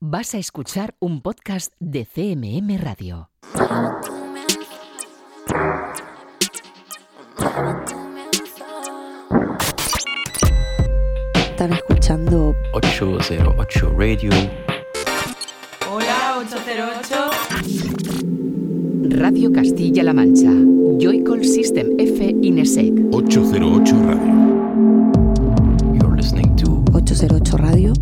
Vas a escuchar un podcast de CMM Radio. Están escuchando 808 Radio. Hola, 808. Radio Castilla-La Mancha. Joycall System F Inesec. 808 Radio. You're listening to 808 Radio.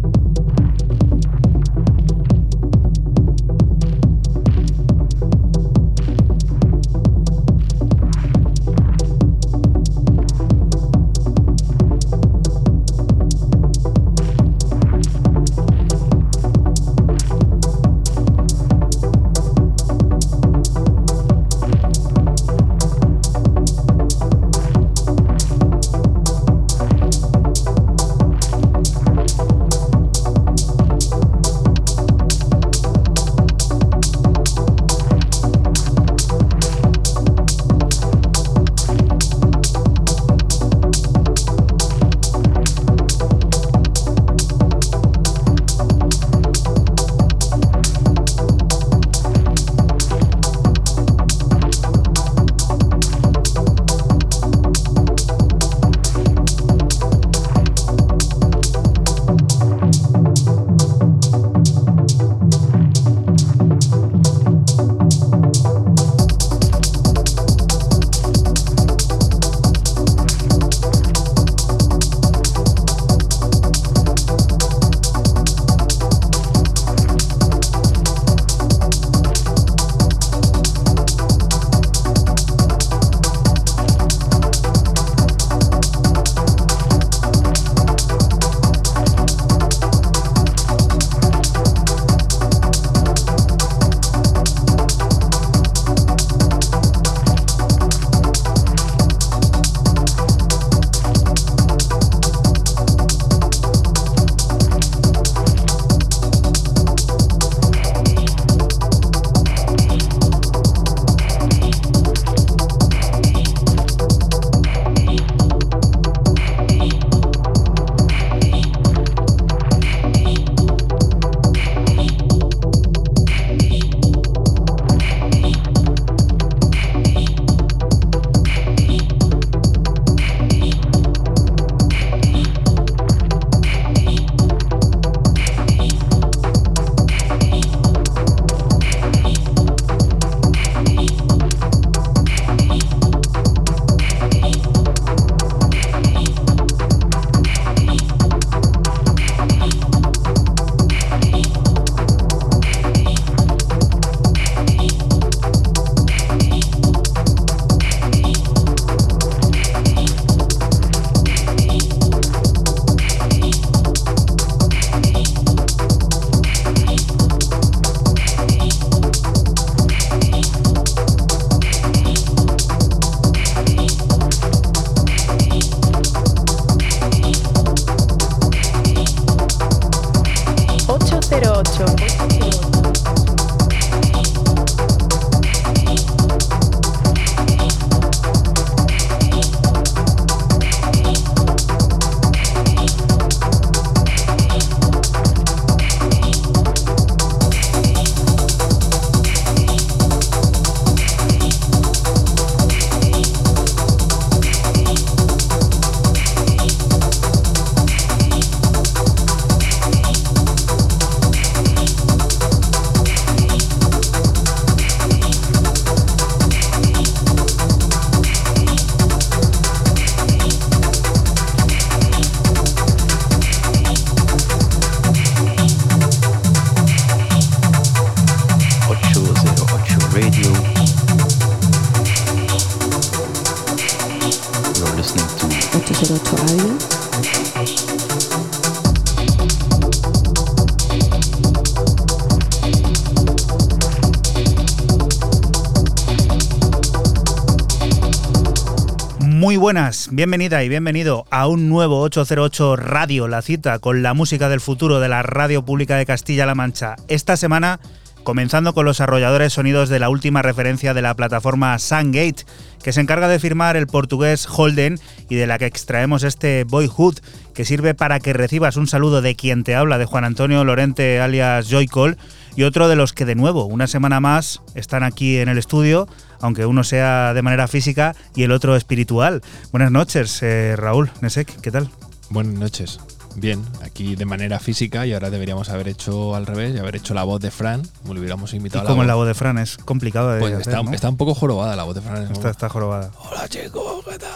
Buenas, bienvenida y bienvenido a un nuevo 808 Radio, la cita con la música del futuro de la radio pública de Castilla-La Mancha. Esta semana comenzando con los arrolladores sonidos de la última referencia de la plataforma Sungate, que se encarga de firmar el portugués Holden y de la que extraemos este Boyhood, que sirve para que recibas un saludo de quien te habla, de Juan Antonio Lorente alias Joycol, y otro de los que de nuevo, una semana más, están aquí en el estudio, aunque uno sea de manera física y el otro espiritual. Buenas noches, eh, Raúl Nesek, ¿qué tal? Buenas noches. Bien, aquí de manera física y ahora deberíamos haber hecho al revés y haber hecho la voz de Fran, como le hubiéramos invitado ¿Y a la cómo voz. es la voz de Fran? Es complicado de Pues hacer, está, ¿no? está un poco jorobada la voz de Fran. es Está- como, está jorobada. Hola chicos, ¿qué tal?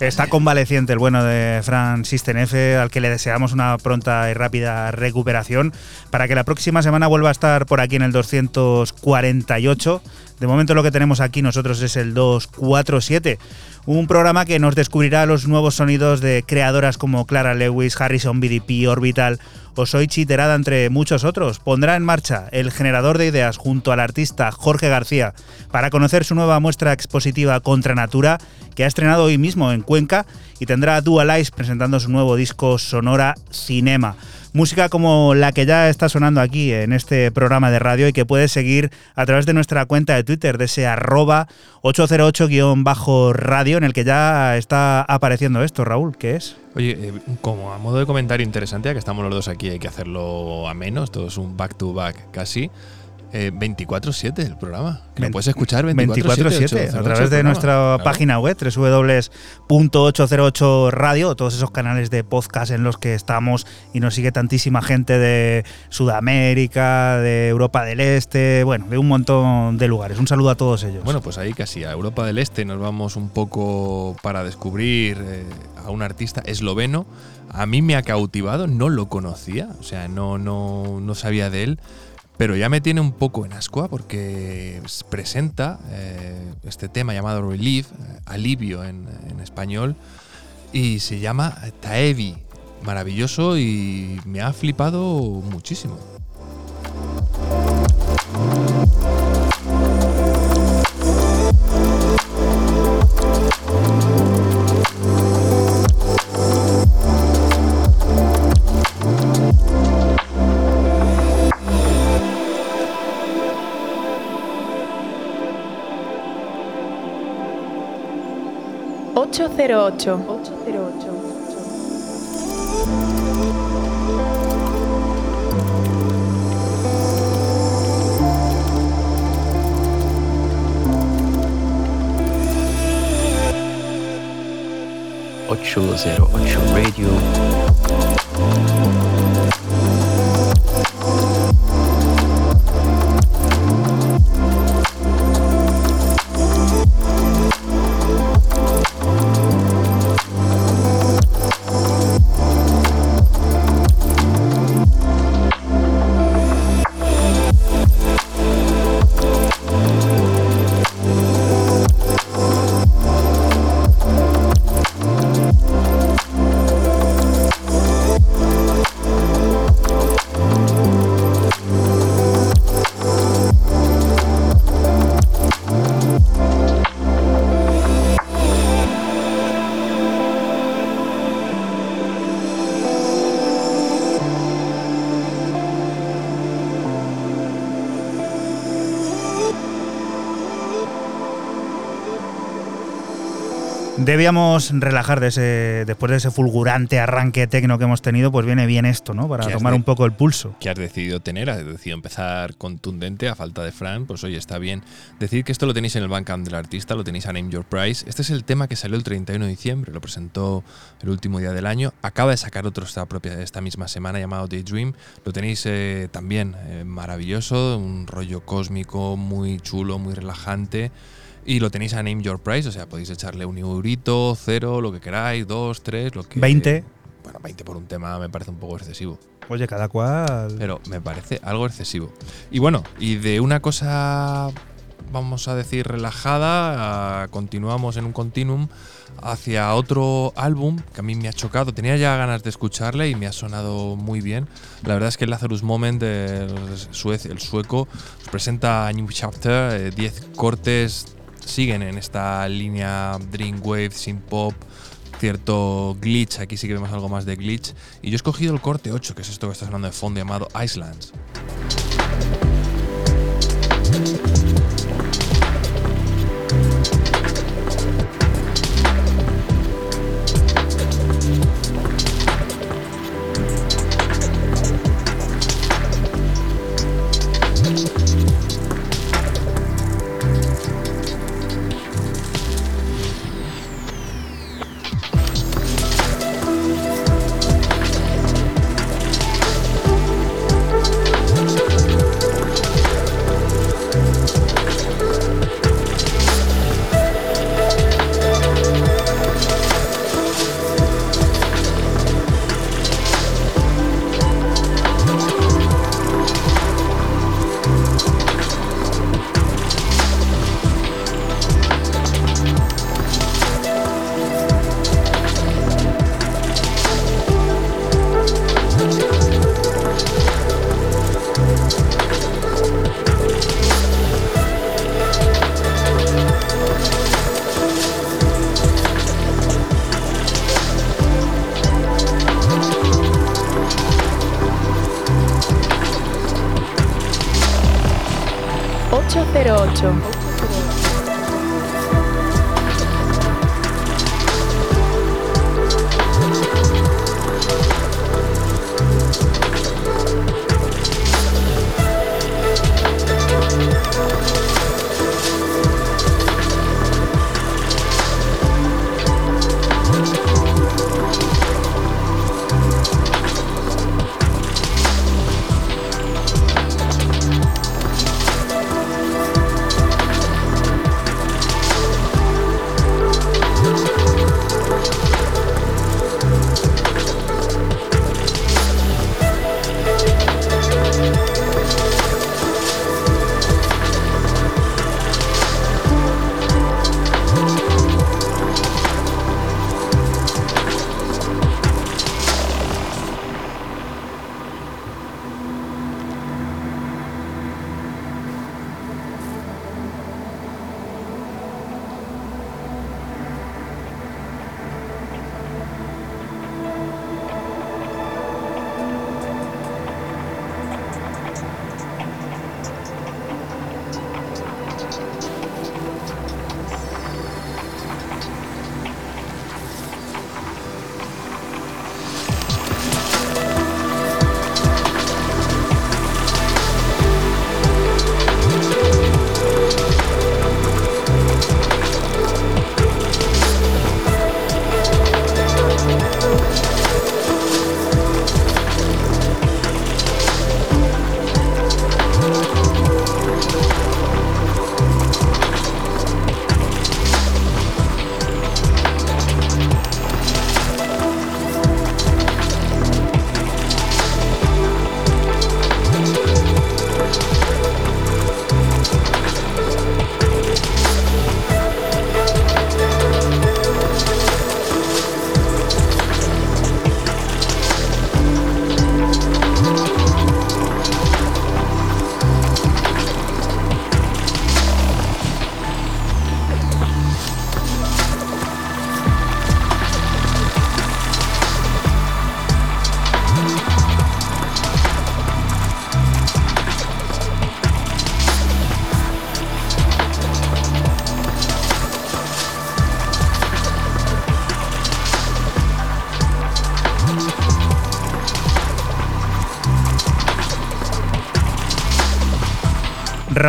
Está convaleciente el bueno de Fran System F, al que le deseamos una pronta y rápida recuperación para que la próxima semana vuelva a estar por aquí en el 248. De momento lo que tenemos aquí nosotros es el 247, un programa que nos descubrirá los nuevos sonidos de creadoras como Clara Lewis, Harrison BDP, Orbital o Soichi Terada, entre muchos otros. Pondrá en marcha el generador de ideas junto al artista Jorge García para conocer su nueva muestra expositiva Contra Natura, que ha estrenado hoy mismo en Cuenca y tendrá a Dualize presentando su nuevo disco Sonora Cinema. Música como la que ya está sonando aquí en este programa de radio y que puedes seguir a través de nuestra cuenta de Twitter, de ese arroba 808-radio, en el que ya está apareciendo esto, Raúl, ¿qué es? Oye, eh, como a modo de comentario interesante, ya que estamos los dos aquí, hay que hacerlo a menos, todo es un back to back casi. Eh, 24-7 el programa. Que lo puedes escuchar 24-7. 24-7 a 808 través de nuestra. Claro. página web www.808 radio, todos esos canales de podcast en los que estamos y nos sigue tantísima gente de Sudamérica, de Europa del Este, bueno, de un montón de lugares. Un saludo a todos ellos. Bueno, pues ahí casi a Europa del Este nos vamos un poco para descubrir eh, a un artista esloveno. A mí me ha cautivado, no lo conocía, o sea, no, no, no sabía de él, pero ya me tiene un poco en ascua porque presenta eh, este tema llamado Relief, eh, alivio en español, y se llama Taevi. Maravilloso y me ha flipado muchísimo. Ocho cero ocho. Ocho Zero Ocho Radio. Debíamos relajar de ese, después de ese fulgurante arranque tecno que hemos tenido, pues viene bien esto, ¿no? Para ¿Qué has tomar de- un poco el pulso. que has decidido tener, has decidido empezar contundente a falta de Fran, pues oye, está bien. Decir que esto lo tenéis en el Bandcamp del artista, lo tenéis a Name Your Price. Este es el tema que salió el 31 de diciembre, lo presentó el último día del año. Acaba de sacar otro esta, propia, esta misma semana llamado Daydream. Lo tenéis eh, también eh, maravilloso, un rollo cósmico muy chulo, muy relajante. Y lo tenéis a Name Your Price, o sea, podéis echarle un eurito, cero, lo que queráis, dos, tres, lo que... 20. Bueno, 20 por un tema me parece un poco excesivo. Oye, cada cual. Pero me parece algo excesivo. Y bueno, y de una cosa, vamos a decir, relajada, a- continuamos en un continuum hacia otro álbum que a mí me ha chocado. Tenía ya ganas de escucharle y me ha sonado muy bien. La verdad es que el Lazarus Moment, el, suez- el sueco, nos presenta a New Chapter, eh, 10 cortes siguen en esta línea Dreamwave, synth pop, cierto glitch, aquí sí que vemos algo más de glitch. Y yo he escogido el corte 8, que es esto que está sonando de fondo llamado Islands.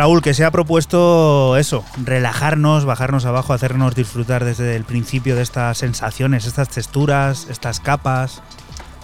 Raúl, que se ha propuesto eso, relajarnos, bajarnos abajo, hacernos disfrutar desde el principio de estas sensaciones, estas texturas, estas capas.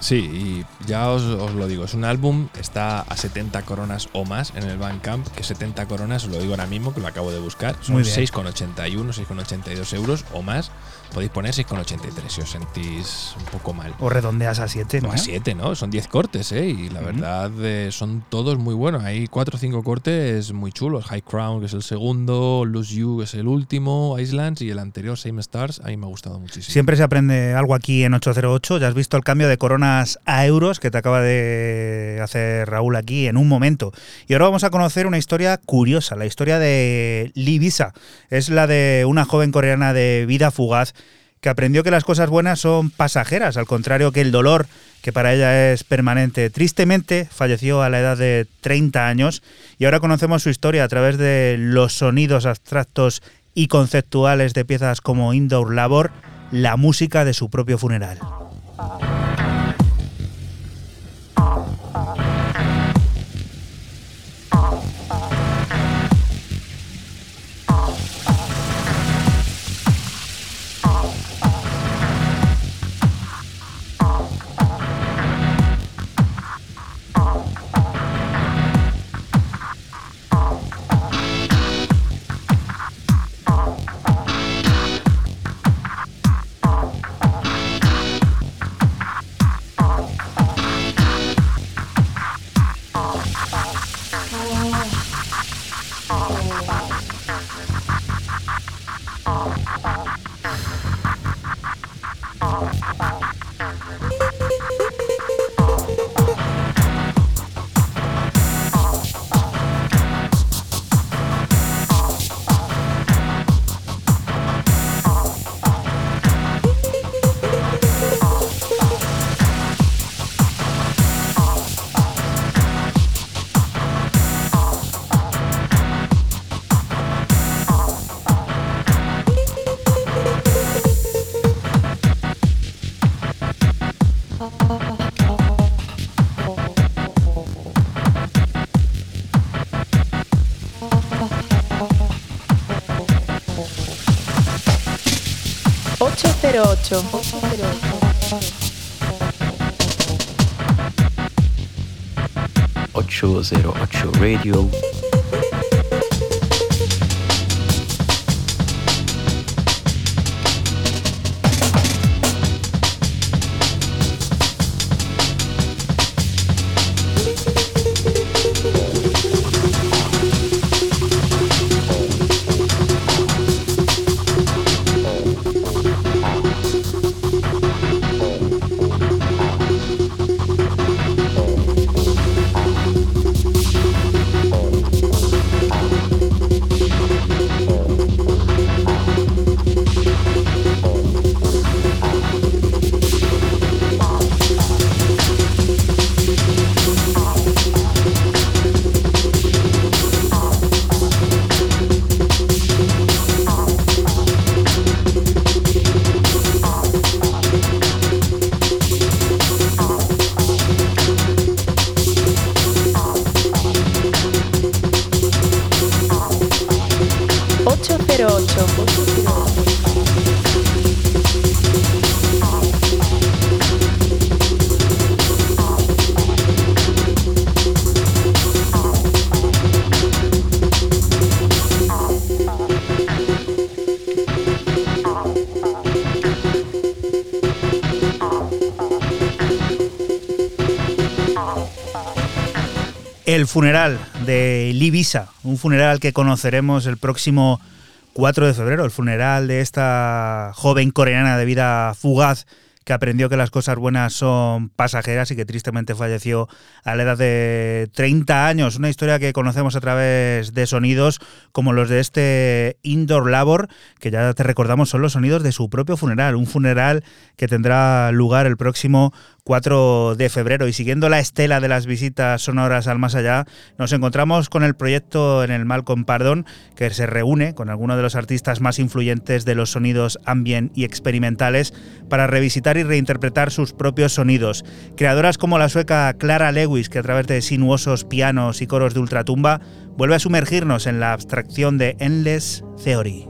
Sí, y ya os, os lo digo, es un álbum, está a 70 coronas o más en el Bandcamp, que 70 coronas, os lo digo ahora mismo, que lo acabo de buscar, son Muy bien. 6,81, 6,82 euros o más. Podéis poner 6,83 si os sentís un poco mal. O redondeas a 7, ¿no? No, a 7, ¿no? Son 10 cortes, ¿eh? Y la verdad eh, son todos muy buenos. Hay 4 o 5 cortes muy chulos. High Crown, que es el segundo, Lose You, que es el último, Islands y el anterior, Same Stars, a mí me ha gustado muchísimo. Siempre se aprende algo aquí en 808. Ya has visto el cambio de coronas a euros que te acaba de hacer Raúl aquí en un momento. Y ahora vamos a conocer una historia curiosa, la historia de Lee Visa. Es la de una joven coreana de vida fugaz que aprendió que las cosas buenas son pasajeras, al contrario que el dolor, que para ella es permanente. Tristemente falleció a la edad de 30 años y ahora conocemos su historia a través de los sonidos abstractos y conceptuales de piezas como Indoor Labor, la música de su propio funeral. 808. 808 Radio. Funeral de Libisa, un funeral que conoceremos el próximo 4 de febrero, el funeral de esta joven coreana de vida fugaz que aprendió que las cosas buenas son pasajeras y que tristemente falleció a la edad de 30 años. Una historia que conocemos a través de sonidos como los de este Indoor Labor, que ya te recordamos son los sonidos de su propio funeral, un funeral que tendrá lugar el próximo 4 de febrero. Y siguiendo la estela de las visitas sonoras al más allá, nos encontramos con el proyecto en el Malcolm Pardon, que se reúne con algunos de los artistas más influyentes de los sonidos ambient y experimentales para revisitar y reinterpretar sus propios sonidos. Creadoras como la sueca Clara Lewis, que a través de sinuosos pianos y coros de ultratumba, vuelve a sumergirnos en la abstracción de Endless Theory.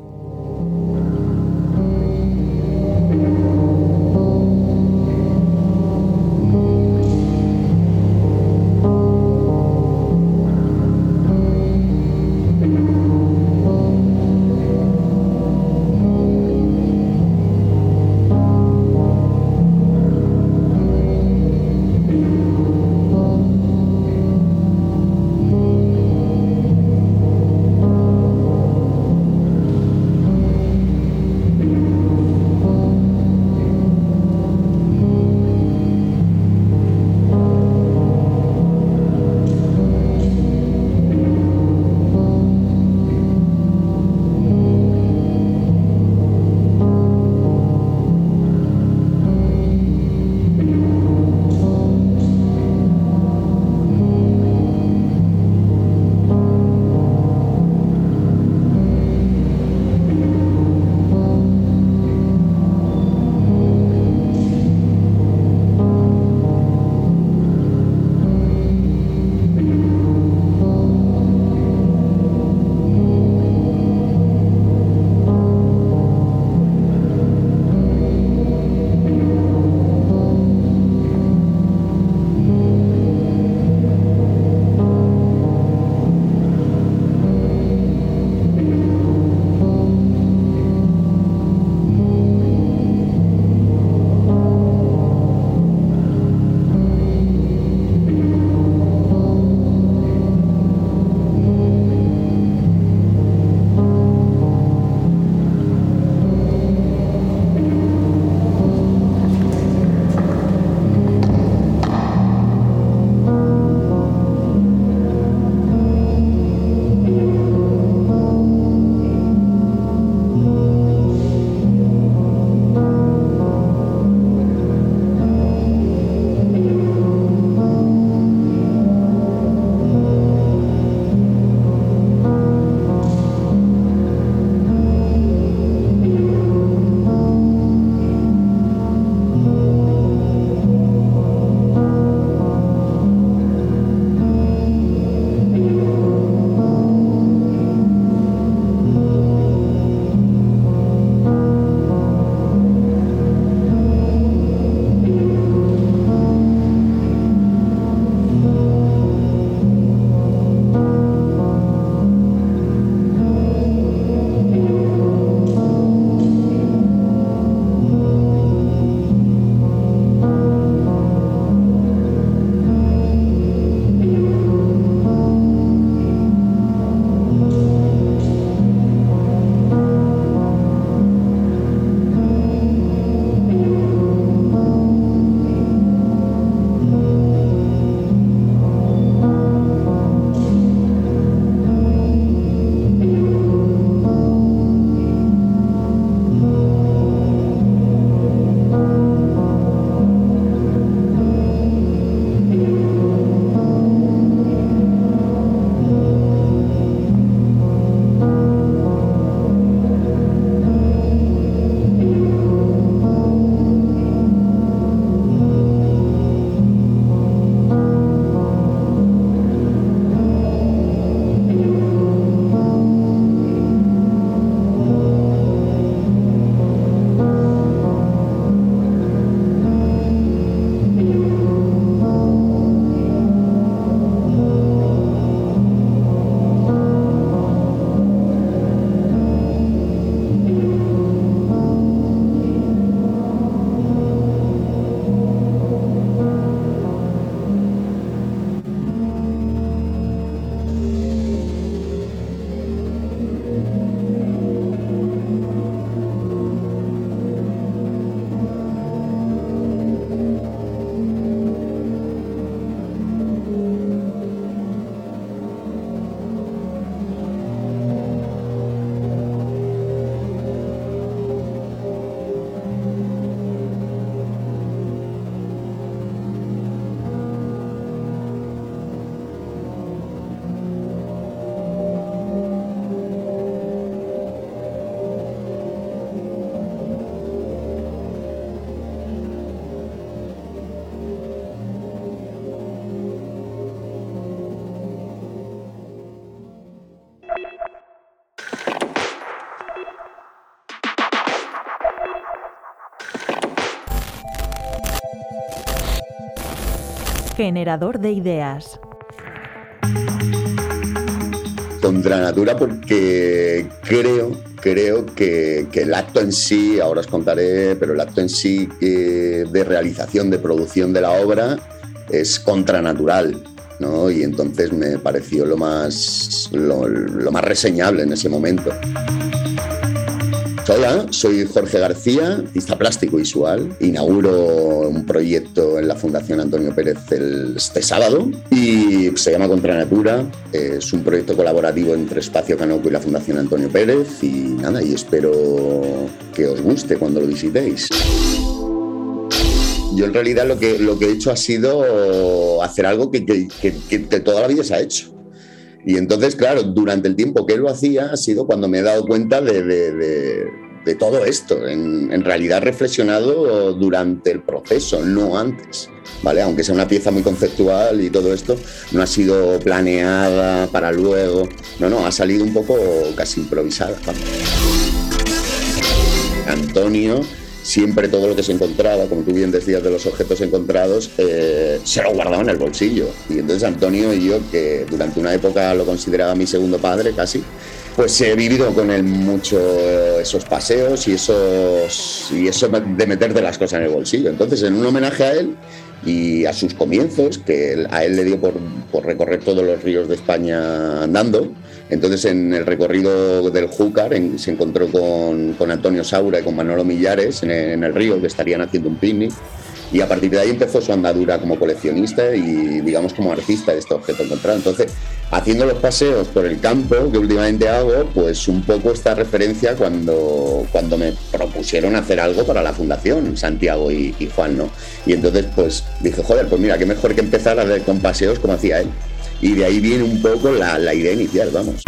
Generador de ideas. Contra Natura porque creo, creo que, que, el acto en sí, ahora os contaré, pero el acto en sí eh, de realización, de producción de la obra es contranatural. ¿no? Y entonces me pareció lo más, lo, lo más reseñable en ese momento. Hola, soy Jorge García, artista plástico visual. Inauguro un proyecto en la Fundación Antonio Pérez este sábado y se llama Contra Natura. Es un proyecto colaborativo entre Espacio Canoco y la Fundación Antonio Pérez y nada, y espero que os guste cuando lo visitéis. Yo en realidad lo que, lo que he hecho ha sido hacer algo que, que, que toda la vida se ha hecho. Y entonces, claro, durante el tiempo que lo hacía ha sido cuando me he dado cuenta de, de todo esto. En, en, realidad reflexionado durante el proceso, no antes. ¿Vale? Aunque sea una pieza muy conceptual y todo esto, no ha sido planeada para luego. No, no, ha salido un poco casi improvisada. Antonio siempre todo lo que se encontraba, como tú bien decías de los objetos encontrados, eh, se lo guardaba en el bolsillo. Y entonces Antonio y yo, que durante una época lo consideraba mi segundo padre casi, pues he vivido con él mucho esos paseos y, esos, y eso de meterte las cosas en el bolsillo. Entonces, en un homenaje a él y a sus comienzos, que a él le dio por, por recorrer todos los ríos de España andando, entonces en el recorrido del Júcar se encontró con, con, Antonio Saura y con Manolo Millares en en el, río que estarían haciendo un picnic y a partir de ahí empezó su andadura como coleccionista y digamos como artista de este objeto encontrado. Entonces, haciendo los paseos por el campo que últimamente hago, pues un poco esta referencia cuando, cuando me propusieron hacer algo para la fundación, Santiago y, Juan, ¿no? Y entonces pues dije, joder, pues mira, qué mejor que empezar a ver con paseos como hacía él. Y de ahí viene un poco la idea inicial, vamos.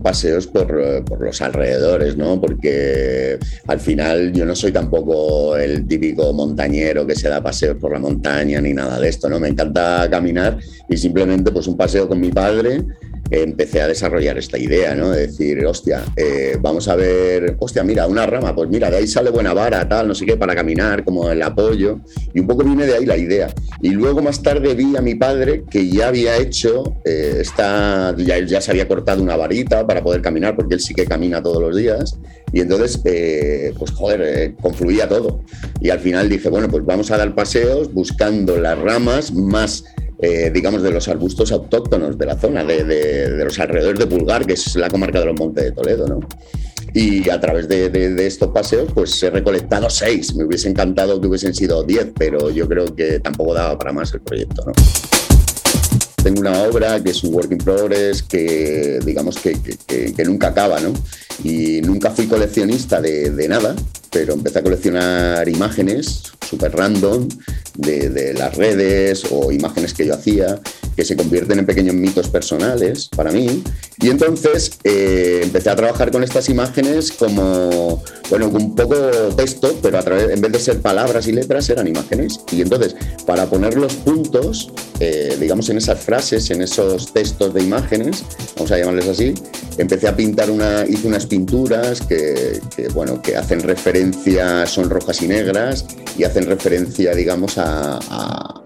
Paseos por, por, los alrededores, ¿no? Porque al final yo no soy tampoco el típico montañero que se da paseos por la montaña ni nada de esto, ¿no? Me encanta caminar y simplemente pues un paseo con mi padre empecé a desarrollar esta idea, ¿no? De decir, hostia, eh, vamos a ver, hostia, mira, una rama, pues mira, de ahí sale buena vara, tal, no sé qué, para caminar, como el apoyo, y un poco viene de ahí la idea. Y luego más tarde vi a mi padre que ya había hecho, eh, esta, ya, se había cortado una varita para poder caminar, porque él sí que camina todos los días, y entonces, eh, pues joder, eh, confluía todo. Y al final dije, bueno, pues vamos a dar paseos buscando las ramas más eh, digamos, de los arbustos autóctonos de la zona, de, de, de, los alrededores de Pulgar, que es la comarca de los Montes de Toledo, ¿no? Y a través de, de, estos paseos, pues he recolectado seis. Me hubiese encantado que hubiesen sido diez, pero yo creo que tampoco daba para más el proyecto, ¿no? Tengo una obra que es un work in progress que, digamos, que, que, que nunca acaba, ¿no? Y nunca fui coleccionista de, de nada, pero empecé a coleccionar imágenes súper random de, de, las redes o imágenes que yo hacía que se convierten en pequeños mitos personales para mí. Y entonces eh, empecé a trabajar con estas imágenes como, bueno, un poco texto, pero a través, en vez de ser palabras y letras, eran imágenes. Y entonces, para poner los puntos, eh, digamos, en esas frases, en esos textos de imágenes, vamos a llamarles así, empecé a pintar una, hice unas pinturas que, que, bueno, que hacen referencia, son rojas y negras, y hacen referencia, digamos, a,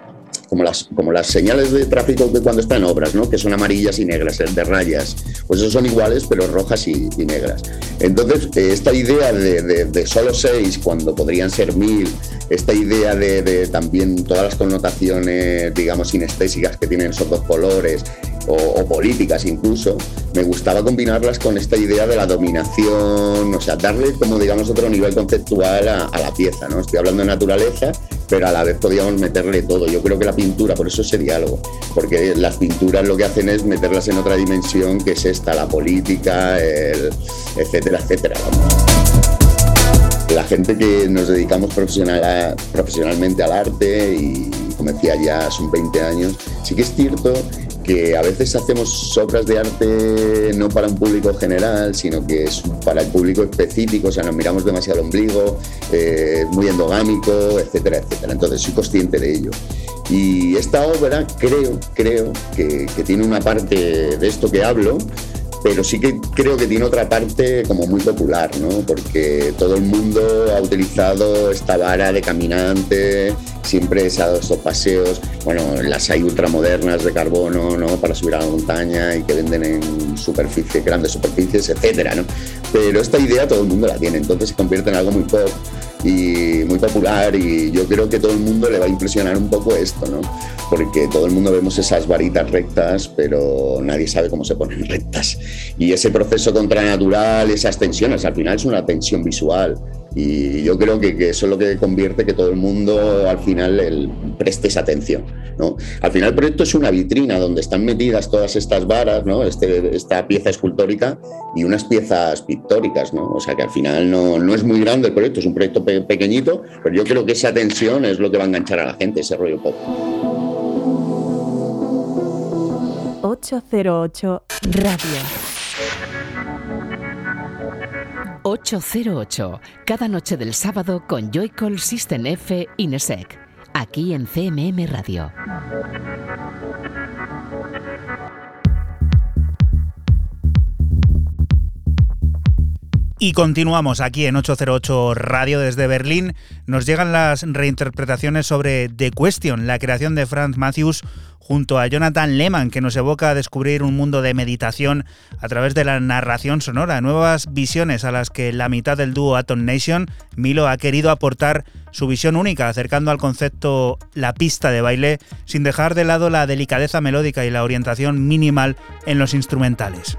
como las, como las señales de tráfico que cuando están obras, ¿no? que son amarillas y negras, de rayas. Pues esos son iguales, pero rojas y, y negras. Entonces, eh, esta idea de, de, de, solo seis, cuando podrían ser mil, esta idea de, de, también todas las connotaciones, digamos, sinestésicas que tienen esos dos colores, o, o, políticas incluso, me gustaba combinarlas con esta idea de la dominación, o sea, darle como, digamos, otro nivel conceptual a, a la pieza, ¿no? Estoy hablando de naturaleza, pero a la vez podíamos meterle todo. Yo creo que la pintura, por eso ese diálogo, porque las pinturas lo que hacen es meterlas en otra dimensión que es esta, la política, el, etcétera, etcétera. La gente que nos dedicamos profesional profesionalmente al arte y como decía ya son 20 años, sí que es cierto que a veces hacemos obras de arte no para un público general, sino que es para el público específico, o sea, nos miramos demasiado el ombligo, eh, muy endogámico, etcétera, etcétera. Entonces, soy consciente de ello. Y esta obra creo, creo que, que tiene una parte de esto que hablo, pero sí que creo que tiene otra parte como muy popular, ¿no? Porque todo el mundo ha utilizado esta vara de caminante, siempre se ha dado estos paseos, bueno, las hay ultramodernas de carbono, ¿no? Para subir a la montaña y que venden en superficie, grandes superficies, etcétera, ¿no? Pero esta idea todo el mundo la tiene, entonces se convierte en algo muy pop y muy popular y yo creo que todo el mundo le va a impresionar un poco esto, ¿no? Porque todo el mundo vemos esas varitas rectas, pero nadie sabe cómo se ponen rectas. Y ese proceso contranatural, esas tensiones, al final es una tensión visual. Y yo creo que, que, eso es lo que convierte que todo el mundo al final el, preste esa atención. ¿no? Al final el proyecto es una vitrina donde están metidas todas estas varas, ¿no? este, esta pieza escultórica y unas piezas pictóricas. ¿no? O sea que al final no, no es muy grande el proyecto, es un proyecto pe pequeñito, pero yo creo que esa tensión es lo que va a enganchar a la gente, ese rollo pop. 808 Radio. 808, cada noche del sábado con Joycall System F Inesec, aquí en CMM Radio. Y continuamos aquí en 808 Radio desde Berlín. Nos llegan las reinterpretaciones sobre The Question, la creación de Franz Matthews junto a Jonathan Lehman, que nos evoca a descubrir un mundo de meditación a través de la narración sonora, nuevas visiones a las que la mitad del dúo Atom Nation, Milo, ha querido aportar su visión única, acercando al concepto la pista de baile, sin dejar de lado la delicadeza melódica y la orientación minimal en los instrumentales.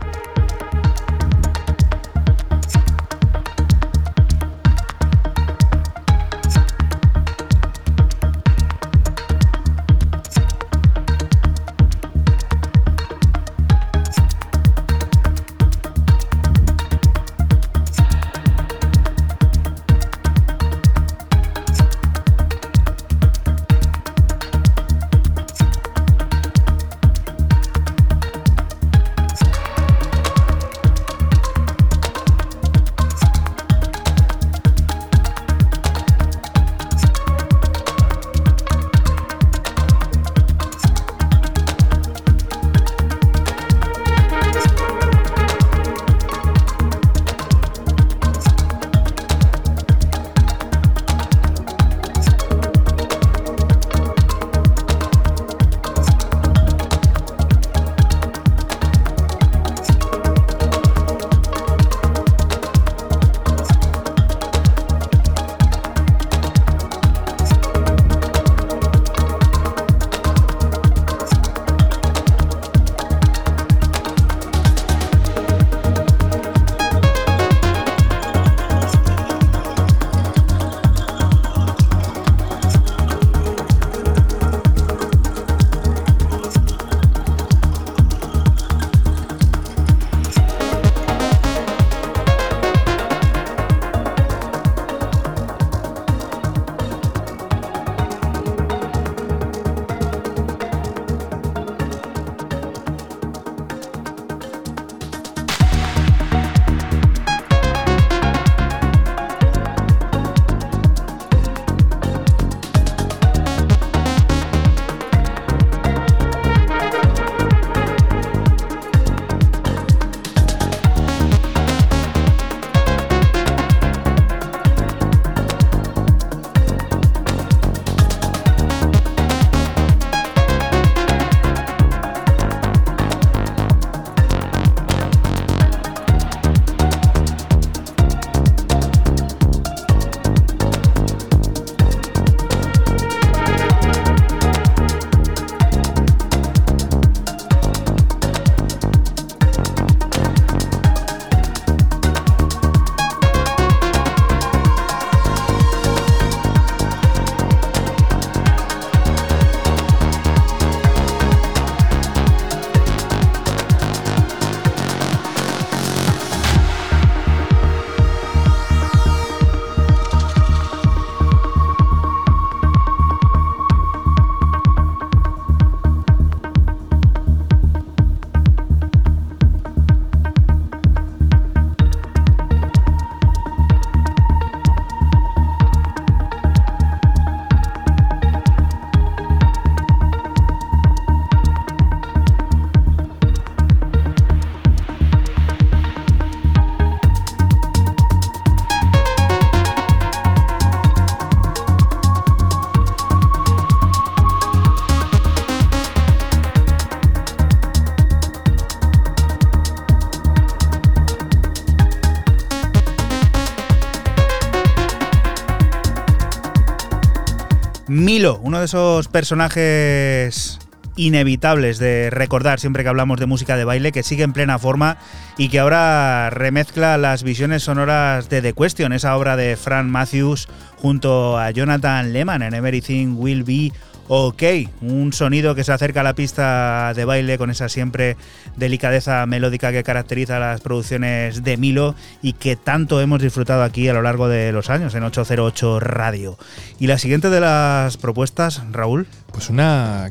Uno de esos personajes inevitables de recordar siempre que hablamos de música de baile, que sigue en plena forma y que ahora remezcla las visiones sonoras de The Question, esa obra de Fran Matthews junto a Jonathan Lehman en Everything Will Be OK, un sonido que se acerca a la pista de baile con esa siempre delicadeza melódica que caracteriza las producciones de Milo y que tanto hemos disfrutado aquí a lo largo de los años en 808 Radio. Y la siguiente de las propuestas, Raúl. Pues una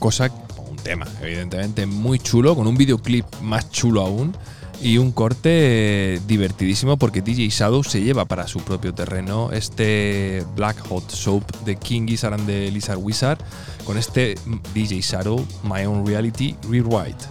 cosa, un tema, evidentemente, muy chulo, con un videoclip más chulo aún y un corte divertidísimo porque DJ Shadow se lleva para su propio terreno este Black Hot Soap de King Gizzard and the Lizard Wizard con este DJ Shadow My Own Reality Rewrite.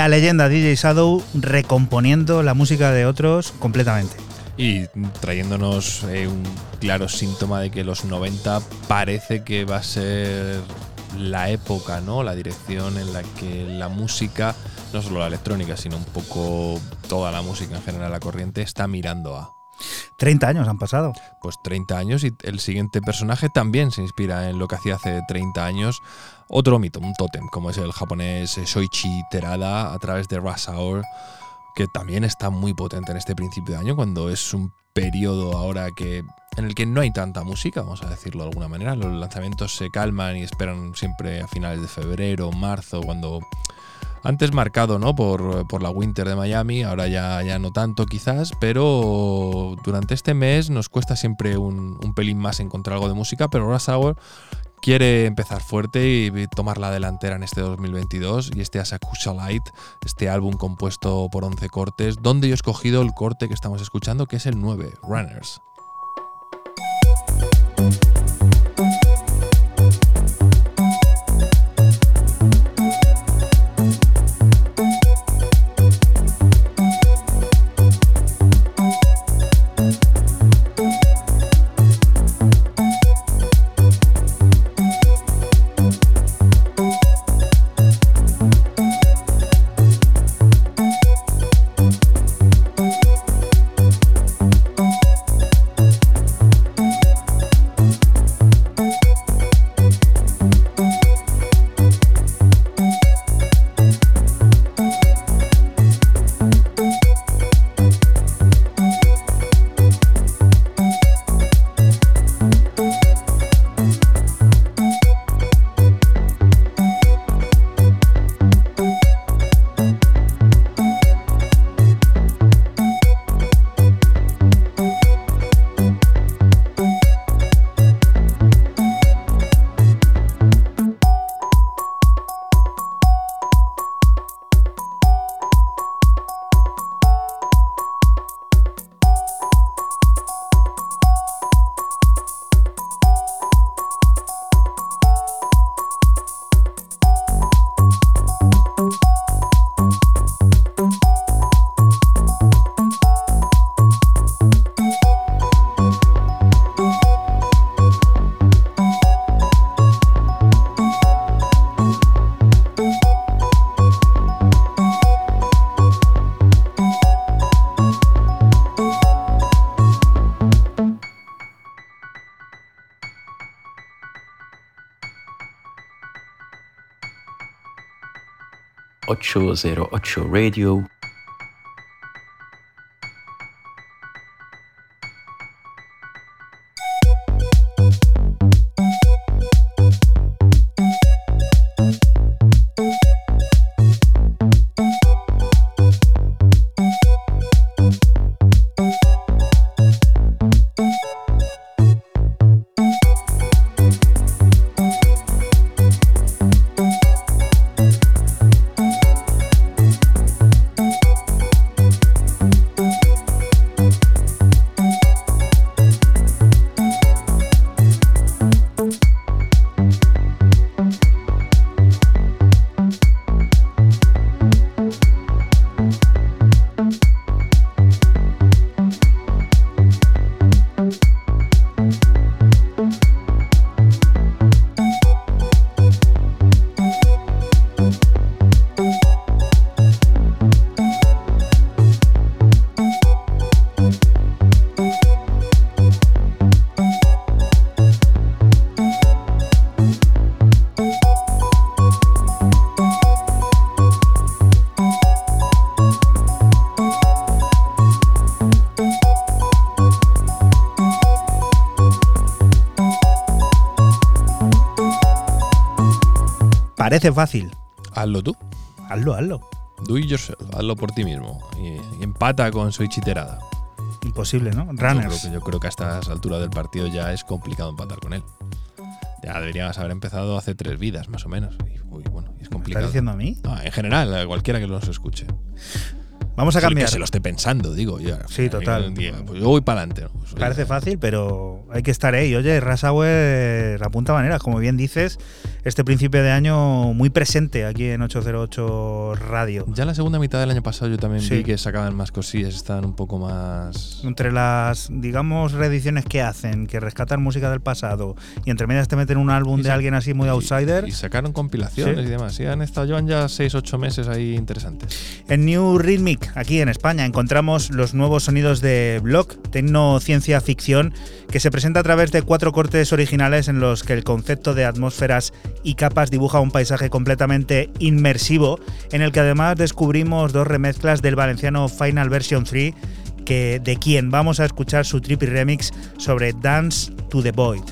La leyenda DJ Shadow recomponiendo la música de otros completamente. Y trayéndonos eh, un claro síntoma de que los 90 parece que va a ser la época, ¿no? La dirección en la que la música, no solo la electrónica, sino un poco toda la música en general, la corriente, está mirando a. 30 años han pasado. Pues 30 años y el siguiente personaje también se inspira en lo que hacía hace 30 años. Otro mito, un tótem, como es el japonés Shoichi Terada a través de Rush Hour, que también está muy potente en este principio de año, cuando es un periodo ahora que en el que no hay tanta música, vamos a decirlo de alguna manera. Los lanzamientos se calman y esperan siempre a finales de febrero, marzo, cuando antes marcado ¿no? por, la Winter de Miami, ahora ya, ya no tanto quizás, pero durante este mes nos cuesta siempre un, pelín más encontrar algo de música, pero Rush Hour quiere empezar fuerte y tomar la delantera en este 2022 y este Asakusa Light, este álbum compuesto por 11 cortes, donde yo he escogido el corte que estamos escuchando, que es el 9, Runners. 808 Radio. Parece fácil. Hazlo tú. Hazlo, hazlo. Do it yourself. Hazlo por ti mismo. Y, empata con Soichi Terada. Imposible, ¿no? Yo creo, Runners. que, yo creo que a estas alturas del partido ya es complicado empatar con él. Ya deberías haber empezado hace tres vidas, más o menos. Y, uy, bueno, es ¿Estás complicado. diciendo a mí? No, en general, a cualquiera que nos escuche. Vamos a Que cambiar. se lo esté pensando, digo. Ya. Sí, total. Día, pues yo voy para adelante. ¿no? Pues, Parece fácil, pero hay que estar ahí. Oye, Rasauer apunta maneras, como bien dices, este principio de año muy presente aquí en 808 Radio. Ya la segunda mitad del año pasado yo también Sí. vi que sacaban más cosillas, estaban un poco más... Entre las, digamos, reediciones que hacen, que rescatan música del pasado y entre medias te meten un álbum Y de alguien así muy y- outsider. Y, sacaron compilaciones Sí. y demás. Sí, han estado, llevan ya 6-8 meses ahí interesantes. En New Rhythmic, aquí en España, encontramos los nuevos sonidos de Block, tecno ciencia ficción, que se presenta a través de cuatro cortes originales en los que el concepto de atmósferas y capas dibuja un paisaje completamente inmersivo, en el que además descubrimos dos remezclas del valenciano Final Version 3, que, de quien vamos a escuchar su trippy remix sobre Dance to the Void.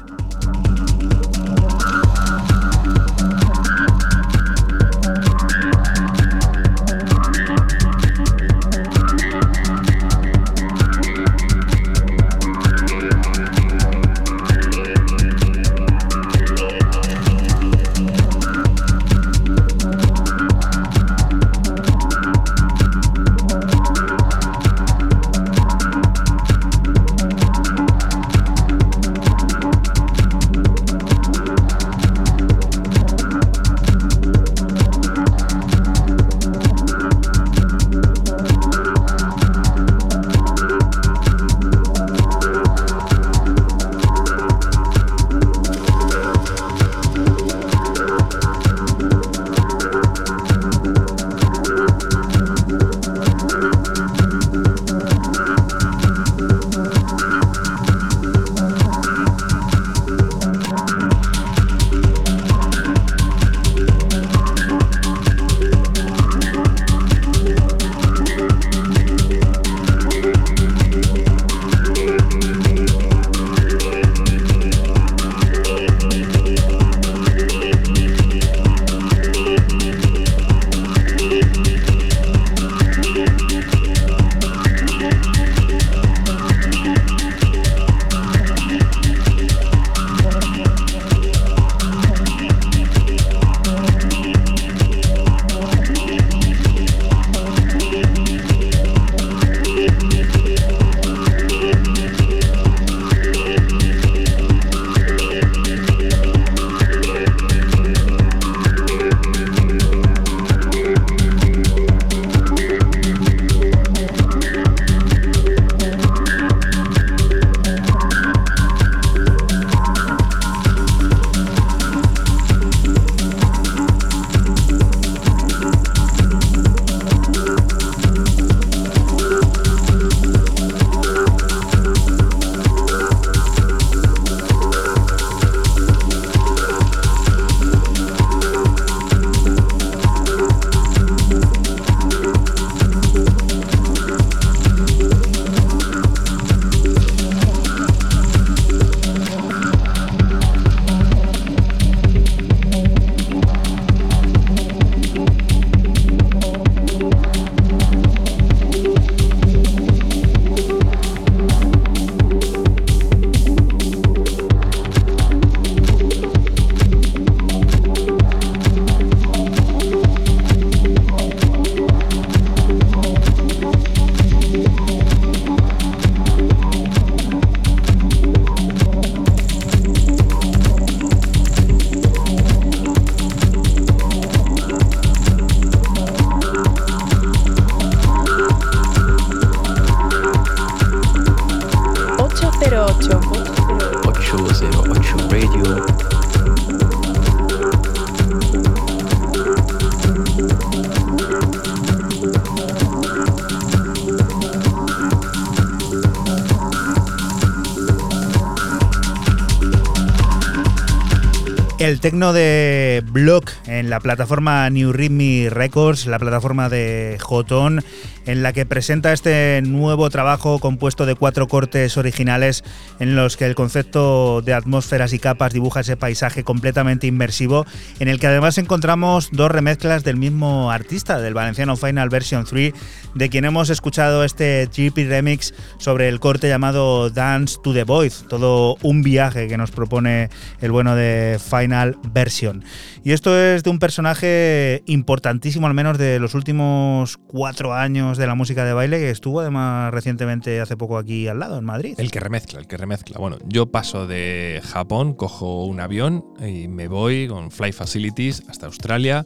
Tecno de Block en la plataforma New Rhythm Records, la plataforma de Jotón, en la que presenta este nuevo trabajo compuesto de cuatro cortes originales en los que el concepto de atmósferas y capas dibuja ese paisaje completamente inmersivo, en el que además encontramos dos remezclas del mismo artista, del valenciano Final Version 3, de quien hemos escuchado este GP remix sobre el corte llamado Dance to the Void, todo un viaje que nos propone el bueno de Final Version. Y esto es de un personaje importantísimo, al menos de los últimos cuatro años de la música de baile, que estuvo además recientemente hace poco aquí al lado, en Madrid. El que remezcla, el que remezcla. Bueno, yo paso de Japón, cojo un avión y me voy con Fly Facilities hasta Australia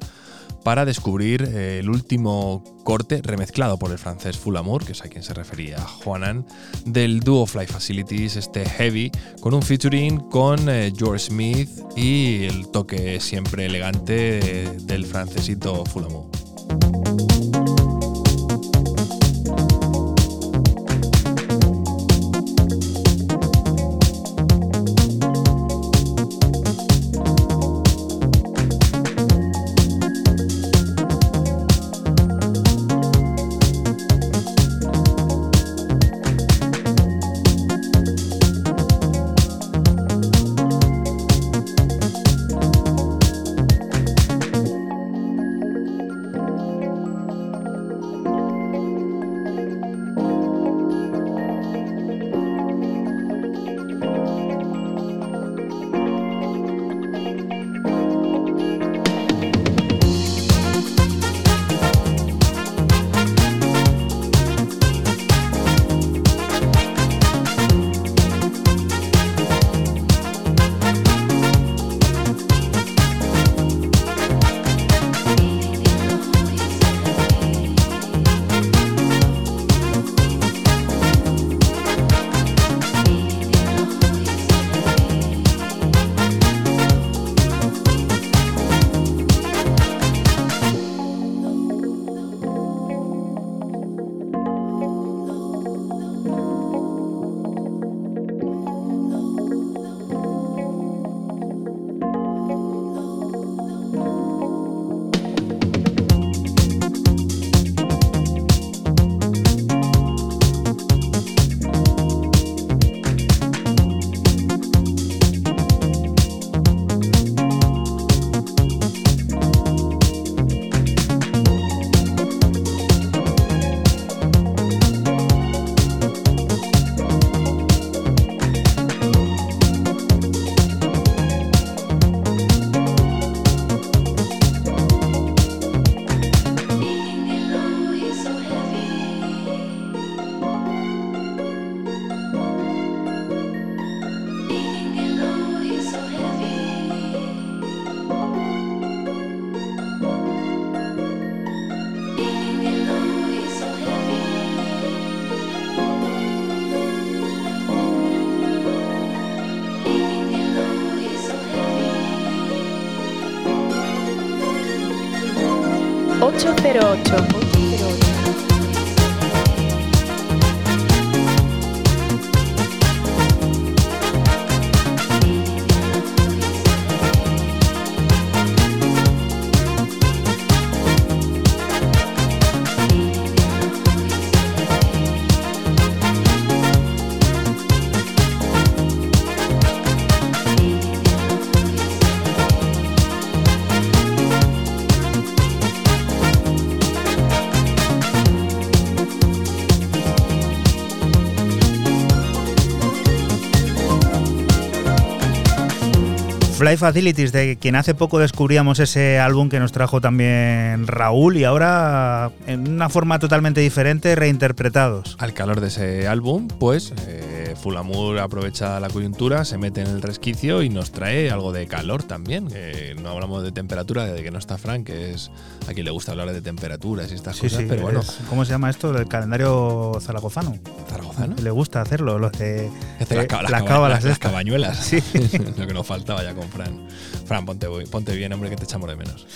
para descubrir eh, el último corte remezclado por el francés Full Amour, que es a quien se refería Juanan, del dúo Fly Facilities, este Heavy, con un featuring con eh, George Smith y el toque siempre elegante eh, del francesito Full Amour. 08. Fly Facilities, de quien hace poco descubríamos ese álbum que nos trajo también Raúl y ahora en una forma totalmente diferente reinterpretados. Al calor de ese álbum, pues eh, Fulamur aprovecha la coyuntura, se mete en el resquicio y nos trae algo de calor también. no hablamos de temperatura, de que no está Frank, que es a quien le gusta hablar de temperaturas y estas Sí, cosas, sí, pero bueno, ¿Cómo se llama esto? El calendario zaragozano. Le gusta hacerlo, lo de Hace eh, las, las las cabañuelas. Sí. Lo que nos faltaba ya con Fran. Fran, ponte, ponte bien, hombre, que te echamos de menos.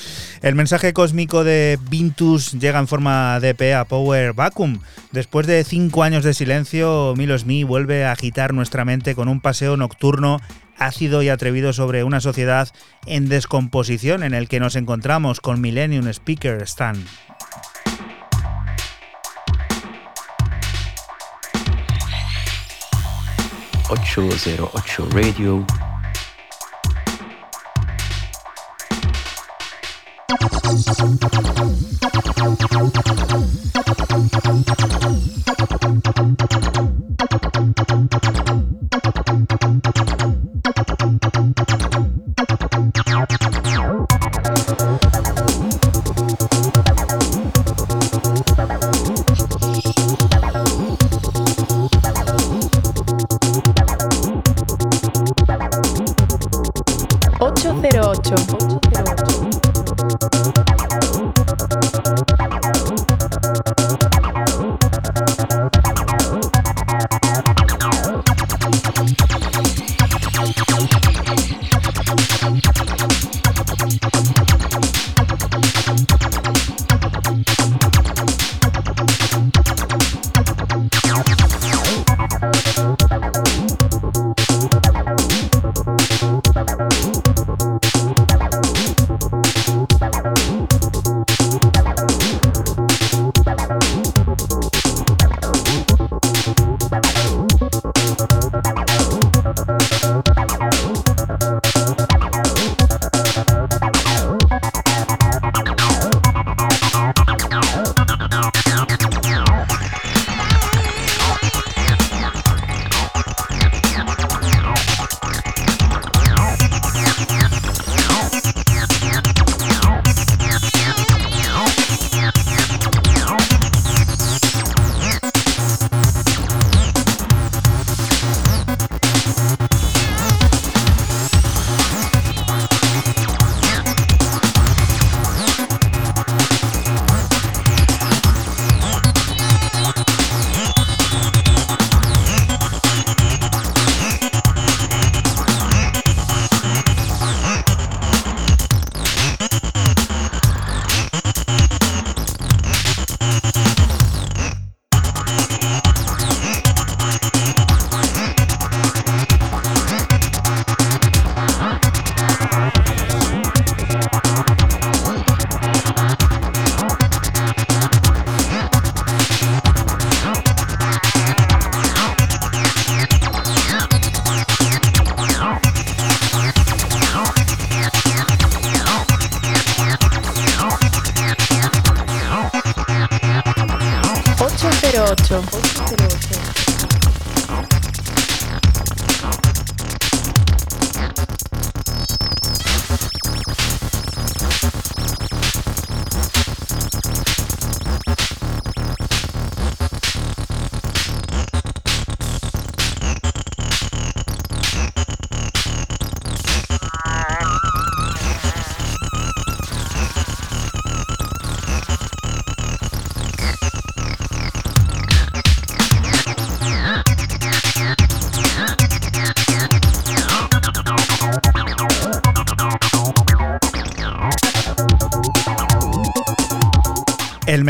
El mensaje cósmico de Vintus llega en forma de EP a Power Vacuum. Después de cinco años de silencio, Milo Smee vuelve a agitar nuestra mente con un paseo nocturno ácido y atrevido sobre una sociedad en descomposición en el que nos encontramos con Millennium Speaker Stan. ...808 Radio...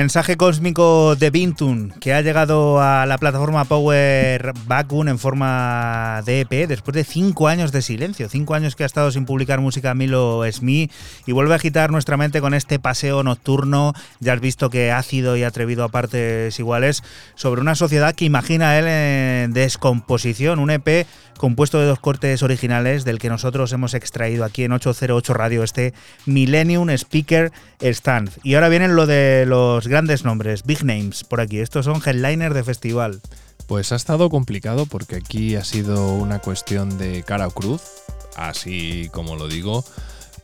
mensaje cósmico de Bintun que ha llegado a la plataforma Power Vacuum en forma de EP después de cinco años de silencio, cinco años que ha estado sin publicar música Milo Smee y vuelve a agitar nuestra mente con este paseo nocturno, ya has visto que ácido y atrevido a partes iguales, sobre una sociedad que imagina él en descomposición, un EP compuesto de dos cortes originales del que nosotros hemos extraído aquí en 808 Radio, este Millennium Speaker Stand. Y ahora vienen lo de los grandes nombres, big names por aquí. Estos son headliners de festival. Pues ha estado complicado porque aquí ha sido una cuestión de cara o cruz, así como lo digo,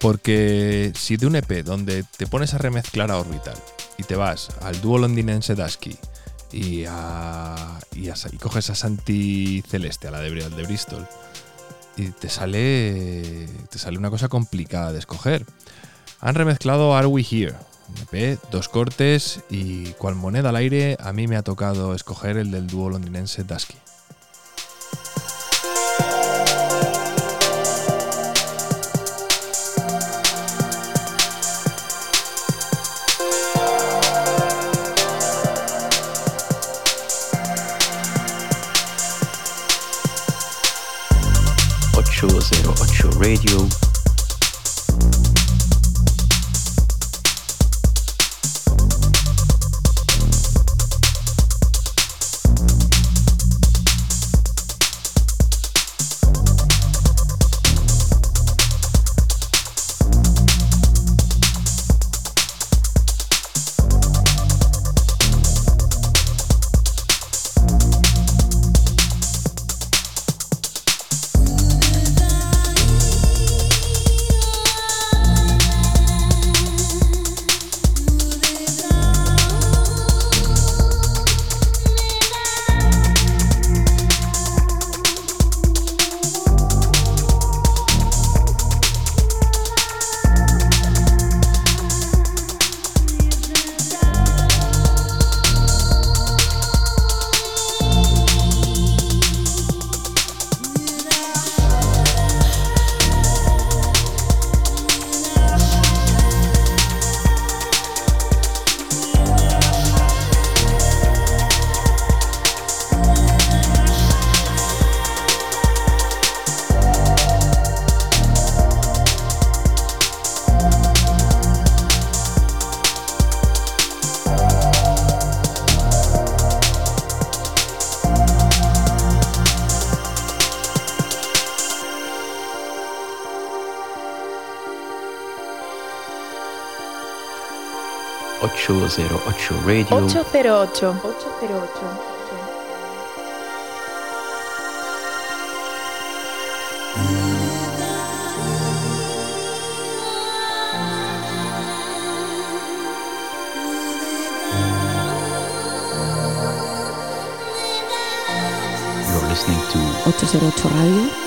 porque si de un EP donde te pones a remezclar a Orbital y te vas al dúo londinense Dusky, y, a, y, a- coges a Santi Celeste, a la de, Bri- de Bristol, y te sale, te sale una cosa complicada de escoger. Han remezclado Are We Here, EP, dos cortes y cual moneda al aire, a mí me ha tocado escoger el del dúo londinense Dusky. 808 Radio. 808. 808. listening to 808 Radio.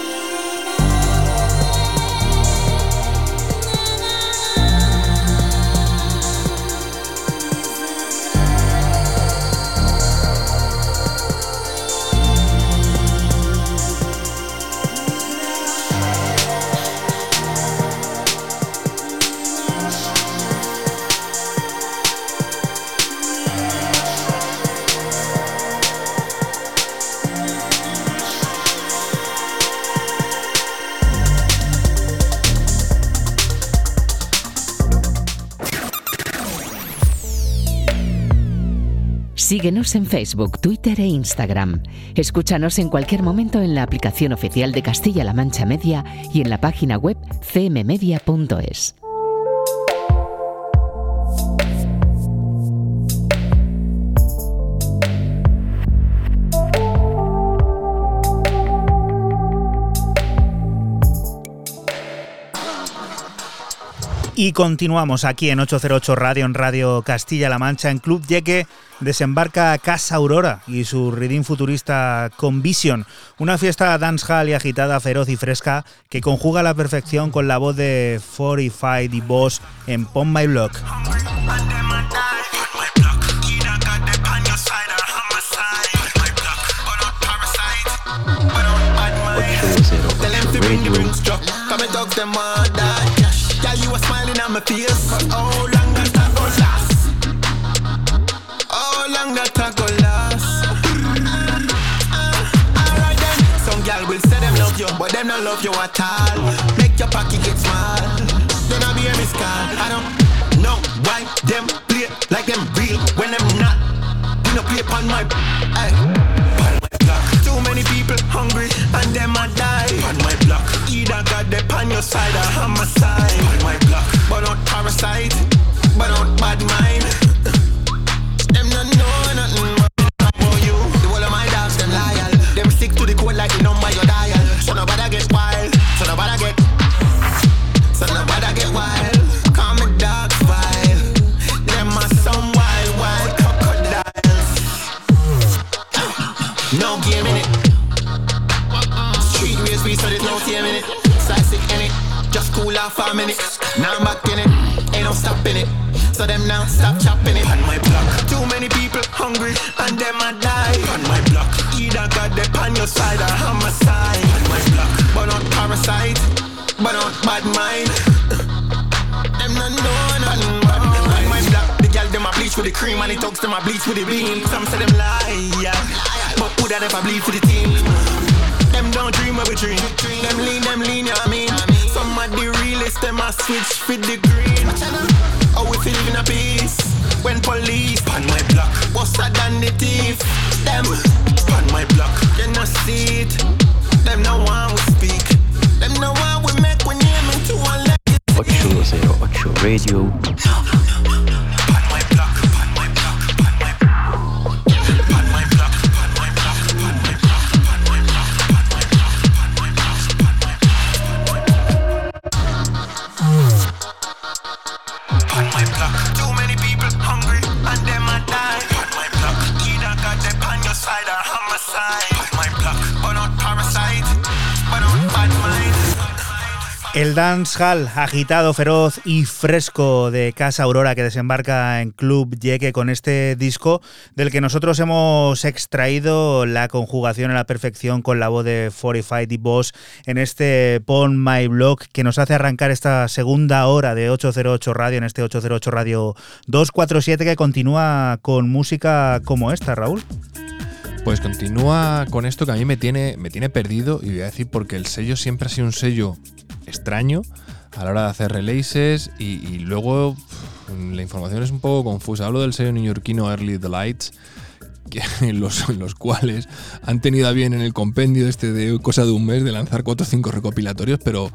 En Facebook, Twitter e Instagram. Escúchanos en cualquier momento en la aplicación oficial de Castilla-La Mancha Media y en la página web cmmedia.es. Y continuamos aquí en 808 Radio, en Radio Castilla-La Mancha, en Club Yeque. Desembarca Casa Aurora y su reading futurista Convision, una fiesta dancehall y agitada, feroz y fresca que conjuga a la perfección con la voz de 45 The Boss en Pon My Block. At my face. How oh, long that I go last? How long that I go last? Alright then. Some girl will say them love you, but them not love you at all. Make your pocket get small. Then I be a miss. I don't know why them play like them real when them not. You know play upon my. Ay. Block. Too many people hungry and them a die. On my block, either got the on your side or on my side. On my sight, but not bad mind. them not know nothing about you. The whole of my dogs them loyal. Them stick to the code like the number you dial. So nobody get wild. So nobody get. So nobody get wild. Call me dog file. Them are some wild, wild crocodiles. no game in it. Street race, we so there's no team in it. Classic in it. Just cool off a minute. Now I'm back in stopping it. So them now stop chopping it. On my block. Too many people hungry and them a die. On my block. Either God they on your side or on my side. On my block. But not parasite. But not bad mind. Them not know nothing. but On my block. The girl them a bleach with the cream and the thugs them a bleach with the beam. Some say them lie. Yeah. But who that ever bleed for the team? Them don't dream of a dream. Them lean, them lean, yeah, I mean. Some of the realest, them a switch for the green. Oh, we feel in a peace. When police on my block, busted than the thief. Them on my block, you not see it. Them no one we speak. Them no one we make we name into one leg. 808 Radio. On my El dancehall agitado, feroz y fresco de Casa Aurora que desembarca en Club Yeque con este disco del que nosotros hemos extraído la conjugación a la perfección con la voz de 45 The Boss en este Pon My Blog que nos hace arrancar esta segunda hora de 808 Radio en este 808 Radio 247 que continúa con música como esta, Raúl. Pues continúa con esto que a mí me tiene, me tiene perdido y voy a decir porque el sello siempre ha sido un sello extraño a la hora de hacer releases y, luego la información es un poco confusa. Hablo del sello neoyorquino Early Delights, que, los, los cuales han tenido a bien en el compendio este de cosa de un mes de lanzar cuatro o cinco recopilatorios, pero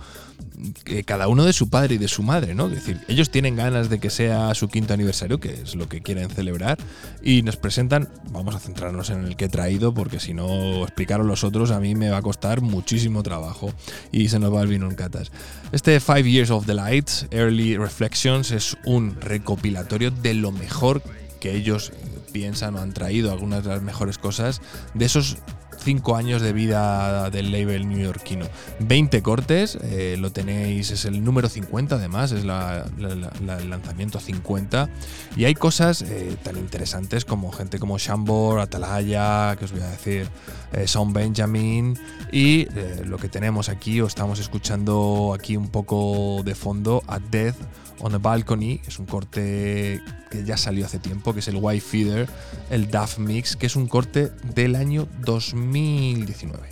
que cada uno de su padre y de su madre, ¿no? Es decir, ellos tienen ganas de que sea su quinto aniversario, que es lo que quieren celebrar, y nos presentan, vamos a centrarnos en el que he traído, porque si no explicaron los otros a mí me va a costar muchísimo trabajo y se nos va el vino en catas. Este Five Years of the Lights, Early Reflections, es un recopilatorio de lo mejor que ellos piensan o han traído, algunas de las mejores cosas, de esos cinco años de vida del label neoyorquino. 20 cortes, eh, lo tenéis, es el número 50 además, es el lanzamiento 50. Y hay cosas eh, tan interesantes como gente como Shambor, Atalaya, que os voy a decir, eh, Son Benjamin. Y eh, lo que tenemos aquí, o estamos escuchando aquí un poco de fondo, a Death on a Balcony, es un corte que ya salió hace tiempo, que es el White Feeder, el Duff Mix, que es un corte del año 2019.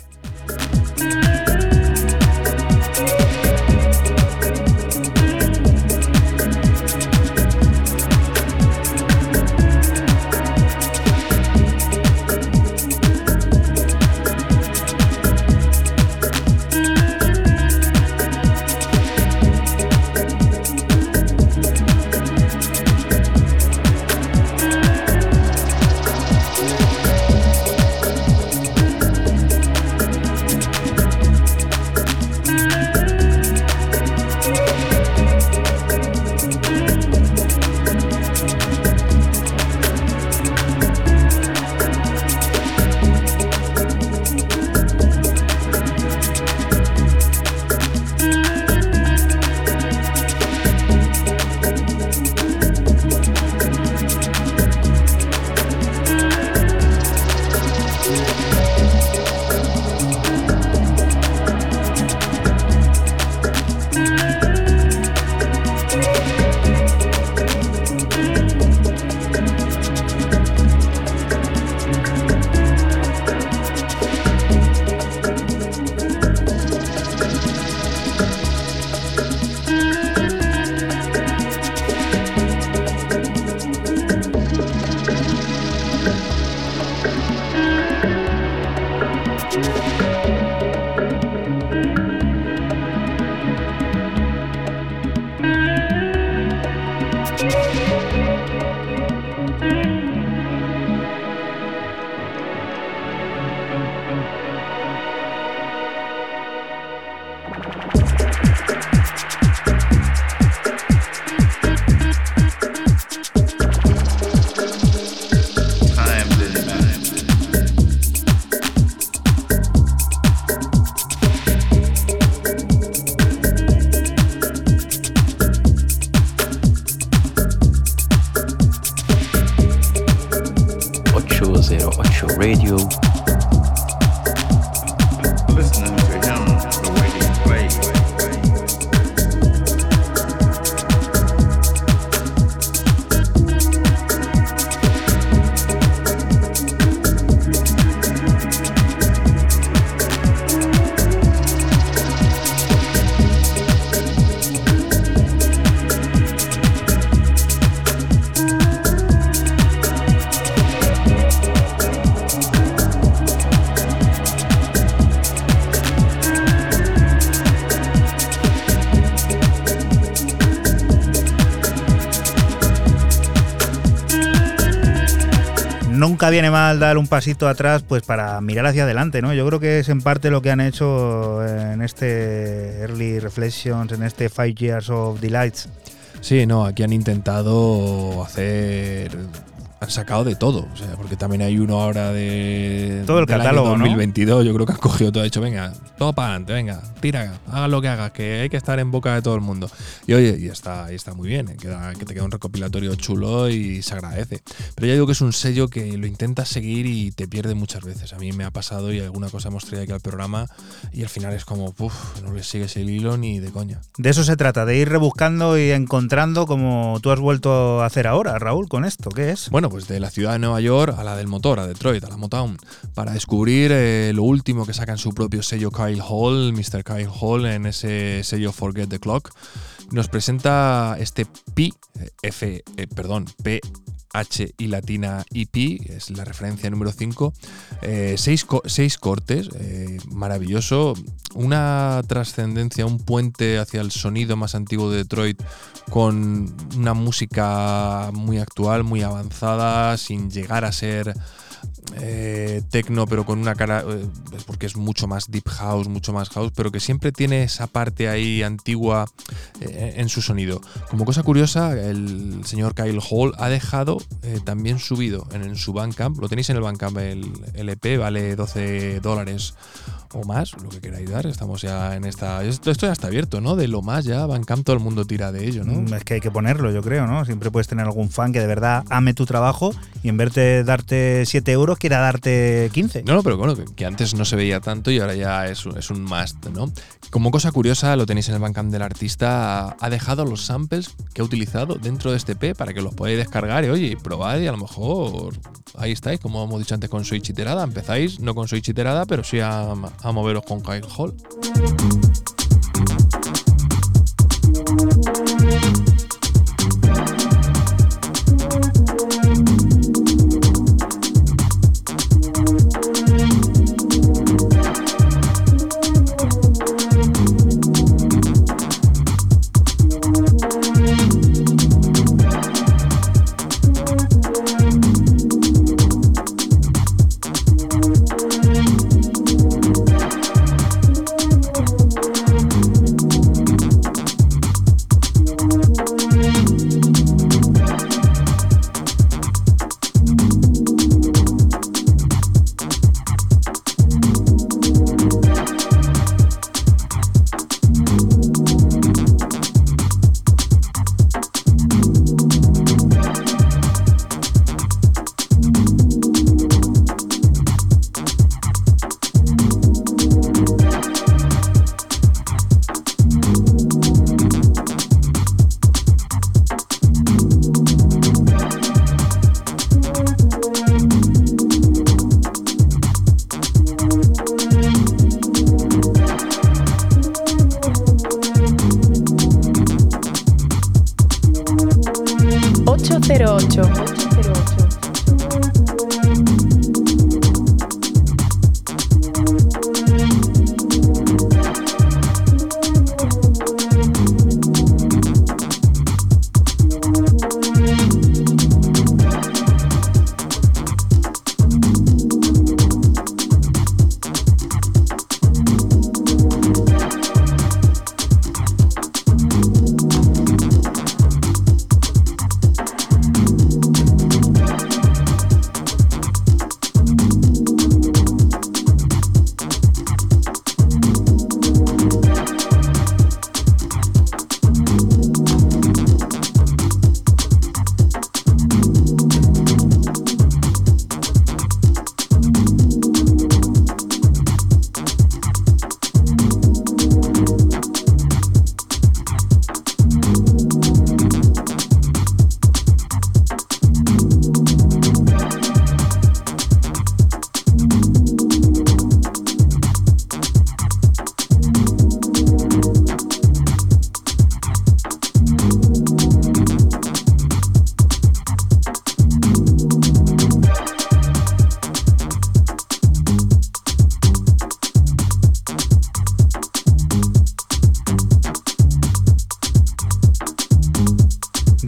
Mal dar un pasito atrás pues para mirar hacia adelante, ¿no? Yo creo que es en parte lo que han hecho en este Early Reflections, en este Five Years of Delights. Sí, no, aquí han intentado hacer. Han sacado de todo, o sea, porque también hay uno ahora de. Todo el del año catálogo, ¿no? 2022, yo creo que han cogido todo, ha dicho, venga, todo para adelante, venga, tira, haga lo que hagas, que hay que estar en boca de todo el mundo. Y oye, y está, y está muy bien, eh, queda- que te queda un recopilatorio chulo y se agradece. Pero ya digo que es un sello que lo intentas seguir y te pierde muchas veces. A mí me ha pasado y alguna cosa hemos traído aquí al programa y al final es como, uff, no le sigues el hilo ni de coña. De eso se trata, de ir rebuscando y encontrando como tú has vuelto a hacer ahora, Raúl, con esto. ¿Qué es? Bueno, pues de la ciudad de Nueva York a la del motor, a Detroit, a la Motown, para descubrir eh, lo último que saca en su propio sello Kyle Hall, Mr. Kyle Hall, en ese sello Forget the Clock. Nos presenta este P, eh, F, eh, perdón, P. H y latina EP, es la referencia número 5. seis, co- seis cortes, eh, maravilloso. Una trascendencia, un puente hacia el sonido más antiguo de Detroit con una música muy actual, muy avanzada, sin llegar a ser eh, techno, pero con una cara, eh, porque es mucho más deep house, mucho más house, pero que siempre tiene esa parte ahí antigua eh, en su sonido. Como cosa curiosa, el señor Kyle Hall ha dejado eh, también subido en, su Bandcamp, lo tenéis en el Bandcamp, el LP vale 12 dólares o más, lo que queráis dar. Estamos ya en esta. Esto, esto ya está abierto, ¿no? De lo más ya, Bandcamp todo el mundo tira de ello, ¿no? Mm, Es que hay que ponerlo, yo creo, ¿no? Siempre puedes tener algún fan que de verdad ame tu trabajo y en vez de darte 7 euros, quiera darte 15. No, no, pero bueno, que, que antes no se veía tanto y ahora ya es, un- es un must, ¿no? Como cosa curiosa, lo tenéis en el Bandcamp del artista, ha dejado los samples que ha utilizado dentro de este P para que los podáis descargar y oye, probad y a lo mejor ahí estáis, como hemos dicho antes con Switch iterada, empezáis no con Switch iterada, pero sí a, a moveros con Kyle Hall.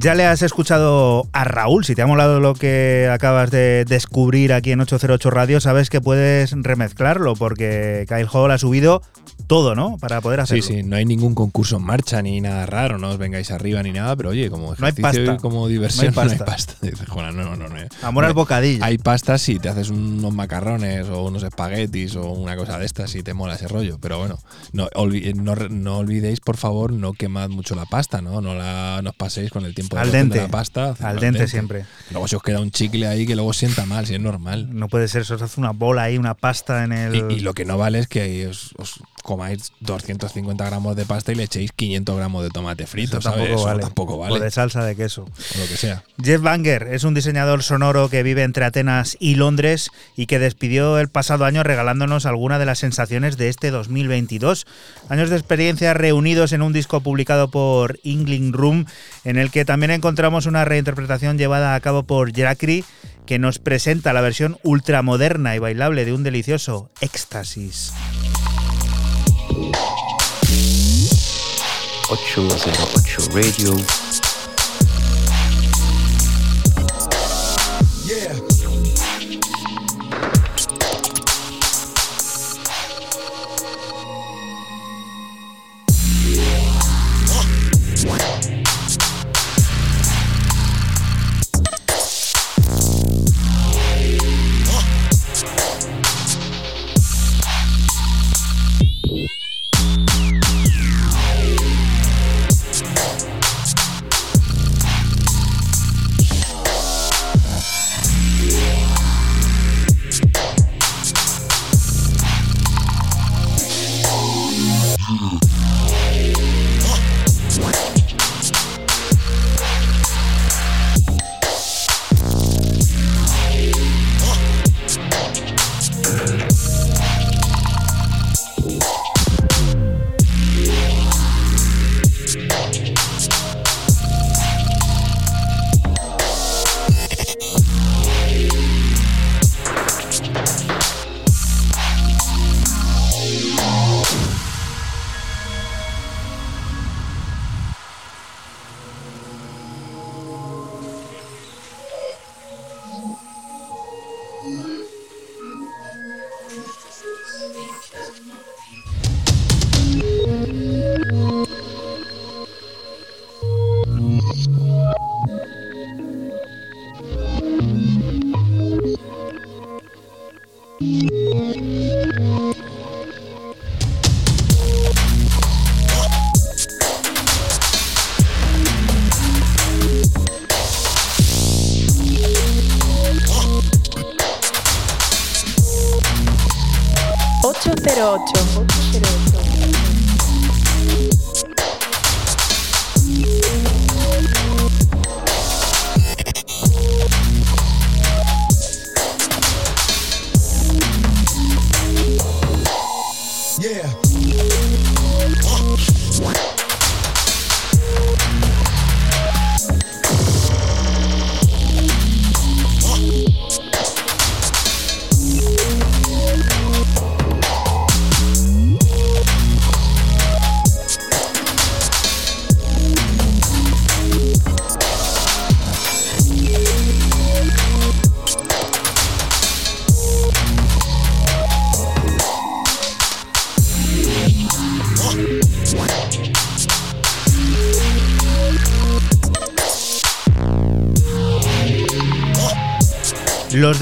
Ya le has escuchado a Raúl, si te ha molado lo que acabas de descubrir aquí en 808 Radio, sabes que puedes remezclarlo porque Kyle Hall ha subido todo, ¿no? Para poder hacerlo. Sí, sí, no hay ningún concurso en marcha ni nada raro, no os vengáis arriba ni nada, pero oye, como No hay ejercicio pasta. y como diversión, No hay no hay pasta. pasta. "Joder, no, no, no, no. Amor al bocadillo. Hay pasta si te haces unos macarrones o unos espaguetis o una cosa de estas si te mola ese rollo. Pero bueno, no, olvi- no, re- no olvidéis, por favor, no quemad mucho la pasta, ¿no? No, la, no os paséis con el tiempo Al de dente. la pasta. Al dente siempre. Luego se os queda un chicle ahí que luego sienta mal, si es normal. No puede ser, se os hace una bola ahí, una pasta en el. Y, y lo que no vale es que os, os comáis 250 gramos de pasta y le echéis 500 gramos de tomate frito, Eso ¿sabes? tampoco Eso vale. tampoco O vale. de salsa de queso. O lo que sea. Jeff Banger es un diseñador sonoro que vive entre Atenas y Londres y que despidió el pasado año regalándonos algunas de las sensaciones de este 2022. Años de experiencia reunidos en un disco publicado por Ingling Room, en el que también encontramos una reinterpretación llevada a cabo por Jacri, que nos presenta la versión ultramoderna y bailable de un delicioso éxtasis. 808 Radio. Ocho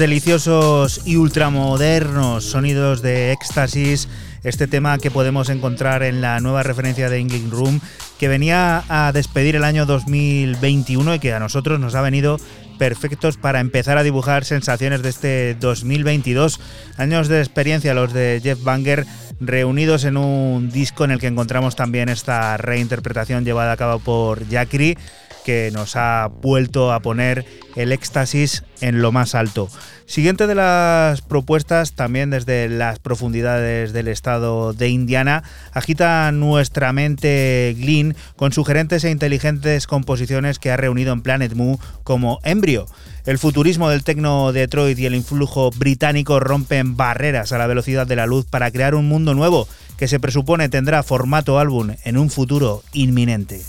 Deliciosos y ultramodernos sonidos de éxtasis, este tema que podemos encontrar en la nueva referencia de England Room, que venía a despedir el año 2021 y que a nosotros nos ha venido perfectos para empezar a dibujar sensaciones de este 2022. Años de experiencia los de Jeff Banger reunidos en un disco en el que encontramos también esta reinterpretación llevada a cabo por Jacri que nos ha vuelto a poner el éxtasis en lo más alto. Siguiente de las propuestas, también desde las profundidades del estado de Indiana, agita nuestra mente Glyn con sugerentes e inteligentes composiciones que ha reunido en Planet Mu como Embryo. El futurismo del tecno Detroit y el influjo británico rompen barreras a la velocidad de la luz para crear un mundo nuevo que se presupone tendrá formato álbum en un futuro inminente.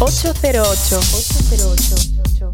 808. 808.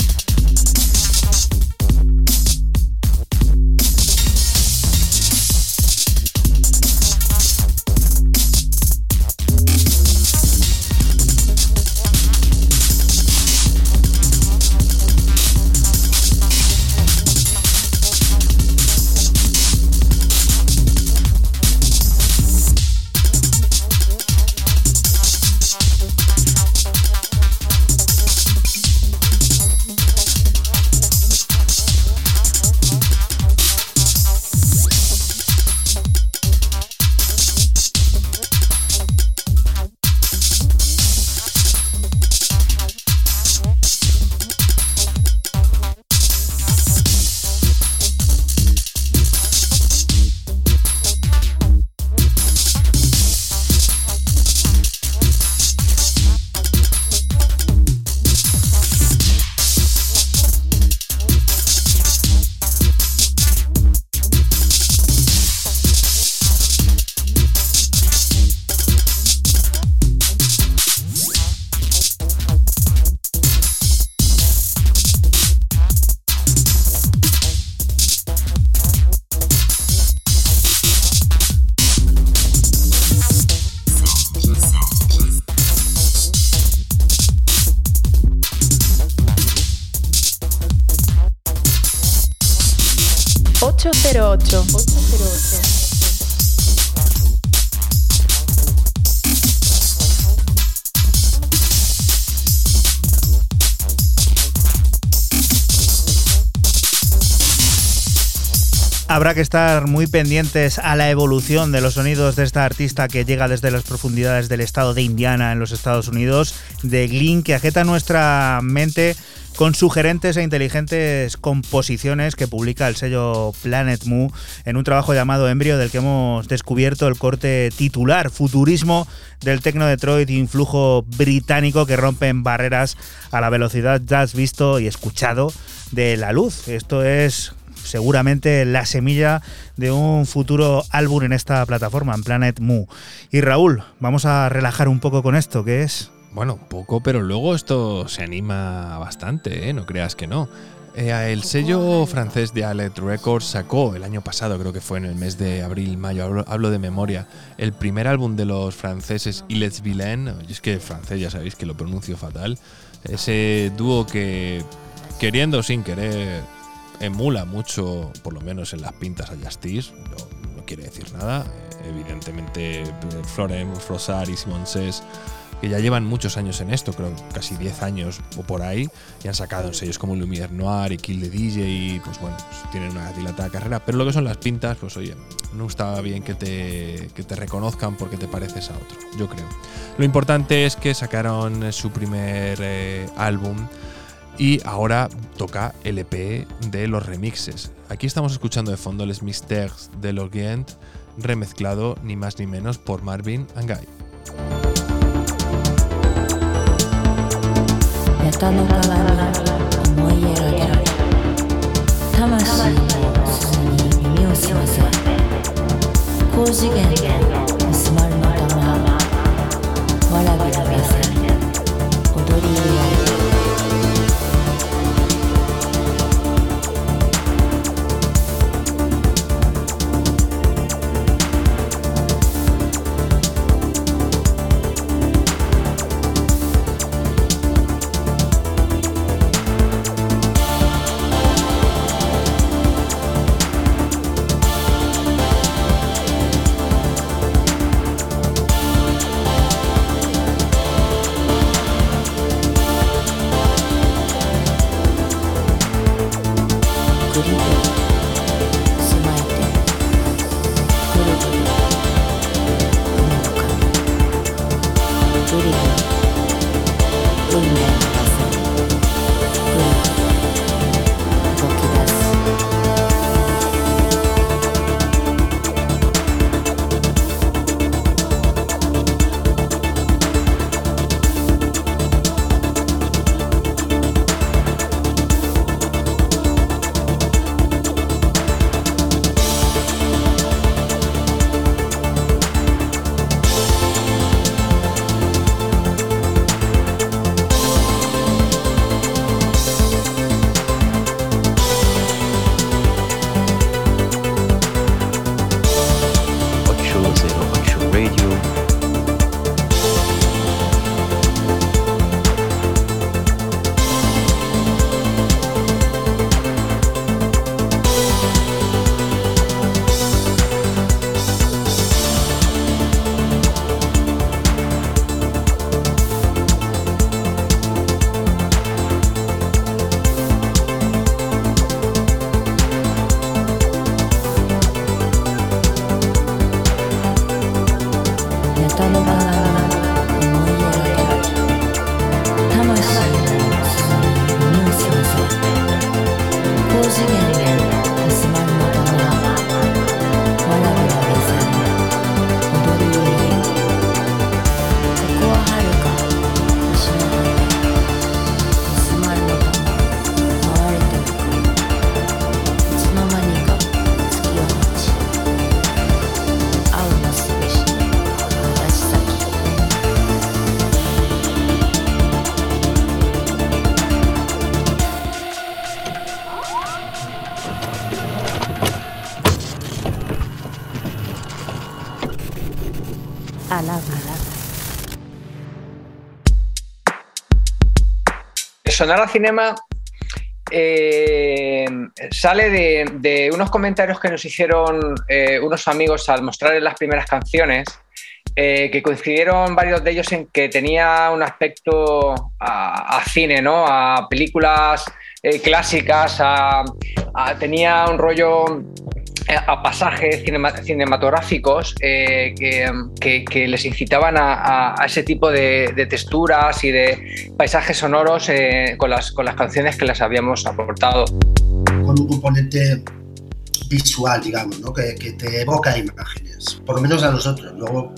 Que estar muy pendientes a la evolución de los sonidos de esta artista que llega desde las profundidades del estado de Indiana en los Estados Unidos, de Glyn, que agita nuestra mente con sugerentes e inteligentes composiciones que publica el sello Planet Mu en un trabajo llamado Embryo del que hemos descubierto el corte titular, futurismo del Tecno Detroit, influjo británico que rompen barreras a la velocidad ya has visto y escuchado de la luz. Esto es seguramente la semilla de un futuro álbum en esta plataforma, en Planet Mu. Y Raúl, vamos a relajar un poco con esto, que es... Bueno, poco, pero luego esto se anima bastante, ¿eh? no creas que no. Eh, el sello francés de Alet Records sacó el año pasado, creo que fue en el mes de abril, mayo, hablo, de memoria, el primer álbum de los franceses Illes Vilain. Y es que francés ya sabéis que lo pronuncio fatal. Ese dúo que, queriendo sin querer, emula mucho, por lo menos en las pintas a Justice, no, quiere decir nada. Evidentemente, Florence, Frossard y Simon Says que ya llevan muchos años en esto, creo casi 10 años o por ahí, y han sacado en sellos como Lumière Noir y Kill the DJ, y pues bueno, pues tienen una dilatada carrera. Pero lo que son las pintas, pues oye, no está bien que te, que te reconozcan porque te pareces a otro, yo creo. Lo importante es que sacaron su primer eh, álbum y ahora toca el EP de los remixes. Aquí estamos escuchando de fondo Les Mystères de l'Orient, remezclado ni más ni menos por Marvin Angay. 八 Sonora Cinema eh, sale de, unos comentarios que nos hicieron eh, unos amigos al mostrarles las primeras canciones, eh, que coincidieron varios de ellos en que tenía un aspecto a, cine, ¿no? a películas eh, clásicas, tenía un rollo a pasajes cinema- cinematográficos que, les incitaban a, ese tipo de texturas y de paisajes sonoros eh, con, las, con las canciones que les habíamos aportado. con un componente visual, digamos, ¿no? que, que te evoca imágenes, por lo menos a nosotros. Luego,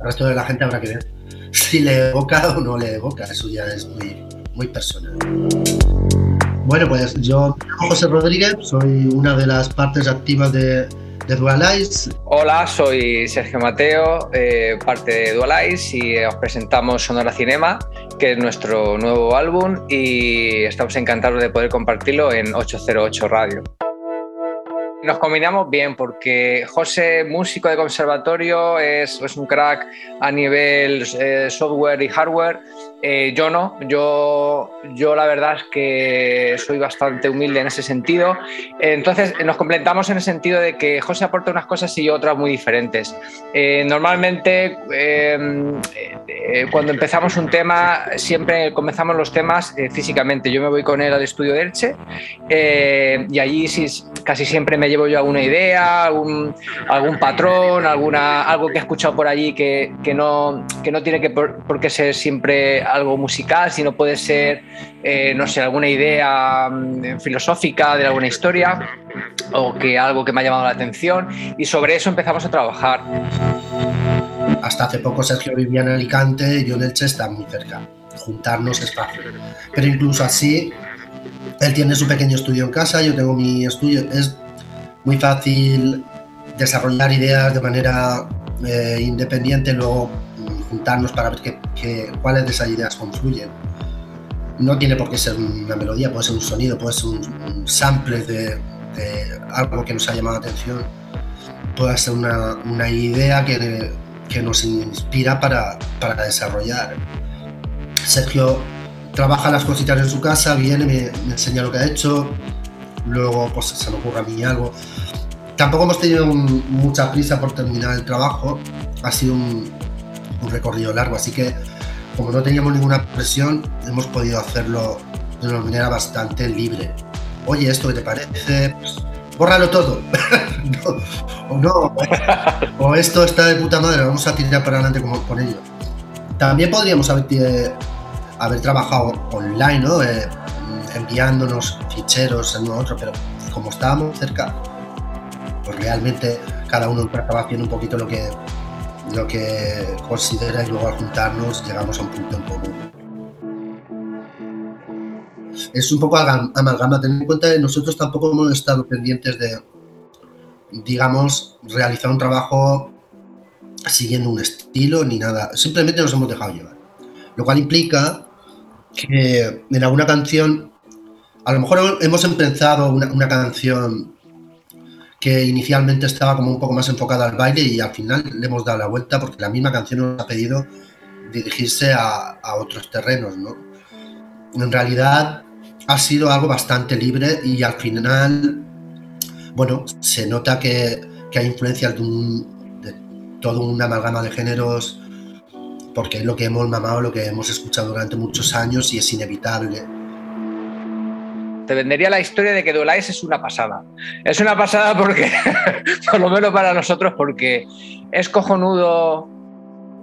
al resto de la gente habrá que ver si le evoca o no le evoca, eso ya es muy, muy personal. Bueno, pues yo José Rodríguez, soy una de las partes activas de, de Dual Eyes. Hola, soy Sergio Mateo, eh, parte de Dual Eyes y os presentamos Sonora Cinema, que es nuestro nuevo álbum y estamos encantados de poder compartirlo en 808 Radio. Nos combinamos bien porque José, músico de conservatorio, es, un crack a nivel eh, software y hardware. Eh, yo no, yo, yo la verdad es que soy bastante humilde en ese sentido. Entonces nos complementamos en el sentido de que José aporta unas cosas y yo otras muy diferentes. Eh, normalmente eh, eh, cuando empezamos un tema, siempre comenzamos los temas físicamente. Yo me voy con él al estudio de Elche y allí casi siempre me llevo yo alguna idea, algún, patrón, alguna, algo que he escuchado por allí que, que no, que no tiene que por qué ser siempre algo musical, sino puede ser, eh, no sé, alguna idea mm, filosófica de alguna historia o que algo que me ha llamado la atención y sobre eso empezamos a trabajar. Hasta hace poco Sergio vivía en Alicante yo en Elche está muy cerca. Juntarnos es fácil. Pero incluso así, él tiene su pequeño estudio en casa, yo tengo mi estudio. Es muy fácil desarrollar ideas de manera eh, independiente, luego juntarnos para ver qué, qué- cuáles de esas ideas confluyen. No tiene por qué ser una melodía, puede ser un sonido, puede ser un, un sample de, de algo que nos ha llamado la atención, puede ser una, una idea que, que nos inspira para, para desarrollar. Sergio trabaja las cositas en su casa, viene, me, me enseña lo que ha hecho, luego pues se me ocurre a mí algo. Tampoco hemos tenido un- mucha prisa por terminar el trabajo, ha sido un, un recorrido largo, así que como no teníamos ninguna presión, hemos podido hacerlo de una manera bastante libre. Oye, ¿esto qué te parece? Bórralo todo. O no, o esto está de puta madre, vamos a tirar para adelante con ello. También podríamos haber, eh, haber trabajado online, ¿no? Eh, enviándonos ficheros en uno a otro, pero como estábamos cerca, pues realmente cada uno acaba haciendo un poquito lo que, lo que considera y luego al juntarnos llegamos a un punto en común. Es un poco amalgam- amalgama, ten en cuenta que nosotros tampoco hemos estado pendientes de, digamos, realizar un trabajo siguiendo un estilo ni nada, simplemente nos hemos dejado llevar. Lo cual implica que en alguna canción, a lo mejor hemos empezado una, una canción que inicialmente estaba como un poco más enfocada al baile y al final le hemos dado la vuelta porque la misma canción nos ha pedido dirigirse a, otros terrenos, ¿no? En realidad ha sido algo bastante libre y al final, bueno, se nota que, que hay influencias de, un, de todo una amalgama de géneros porque es lo que hemos mamado, lo que hemos escuchado durante muchos años y es inevitable. Te vendería la historia de que Dualize es una pasada. Es una pasada porque, por lo menos para nosotros, porque es cojonudo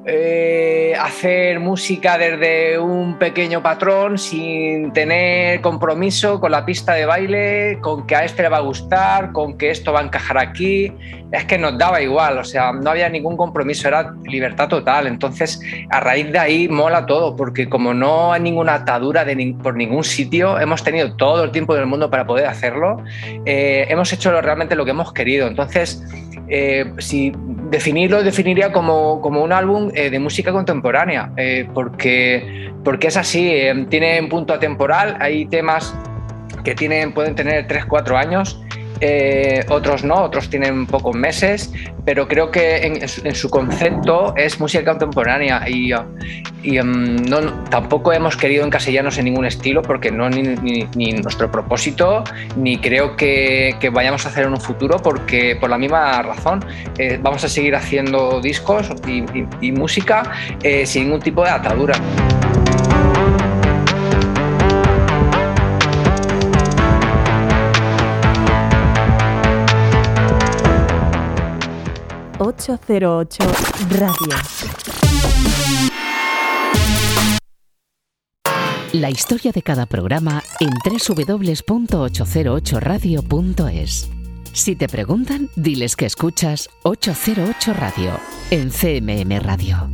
eh, hacer música desde un pequeño patrón sin tener compromiso con la pista de baile, con que a este le va a gustar, con que esto va a encajar aquí. Es que nos daba igual, o sea, no había ningún compromiso, era libertad total. Entonces, a raíz de ahí mola todo, porque como no hay ninguna atadura de ni- por ningún sitio, hemos tenido todo el tiempo del mundo para poder hacerlo. Eh, hemos hecho realmente lo que hemos querido. Entonces, eh, si definirlo, definiría como, como un álbum eh, de música contemporánea, eh, porque, porque es así, eh, tiene un punto atemporal, hay temas que tienen, pueden tener 3-4 años eh, otros no, otros tienen pocos meses, pero creo que en, en su- concepto es música contemporánea y, y, um, no, tampoco hemos querido encasillarnos en ningún estilo porque no ni, ni- ni nuestro propósito ni creo que, que vayamos a hacer en un futuro porque por la misma razón eh, vamos a seguir haciendo discos y, y- y música eh, sin ningún tipo de atadura. ...808 Radio. La historia de cada programa en www.808radio.es. Si te preguntan, diles que escuchas 808 Radio en CMM Radio.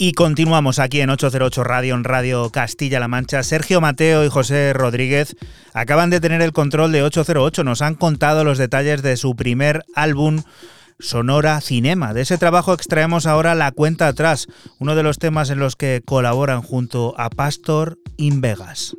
Y continuamos aquí en 808 Radio, en Radio Castilla-La Mancha. Sergio Mateo y José Rodríguez acaban de tener el control de 808. Nos han contado los detalles de su primer álbum Sonora Cinema. De ese trabajo extraemos ahora La Cuenta Atrás, uno de los temas en los que colaboran junto a Pastor in Vegas.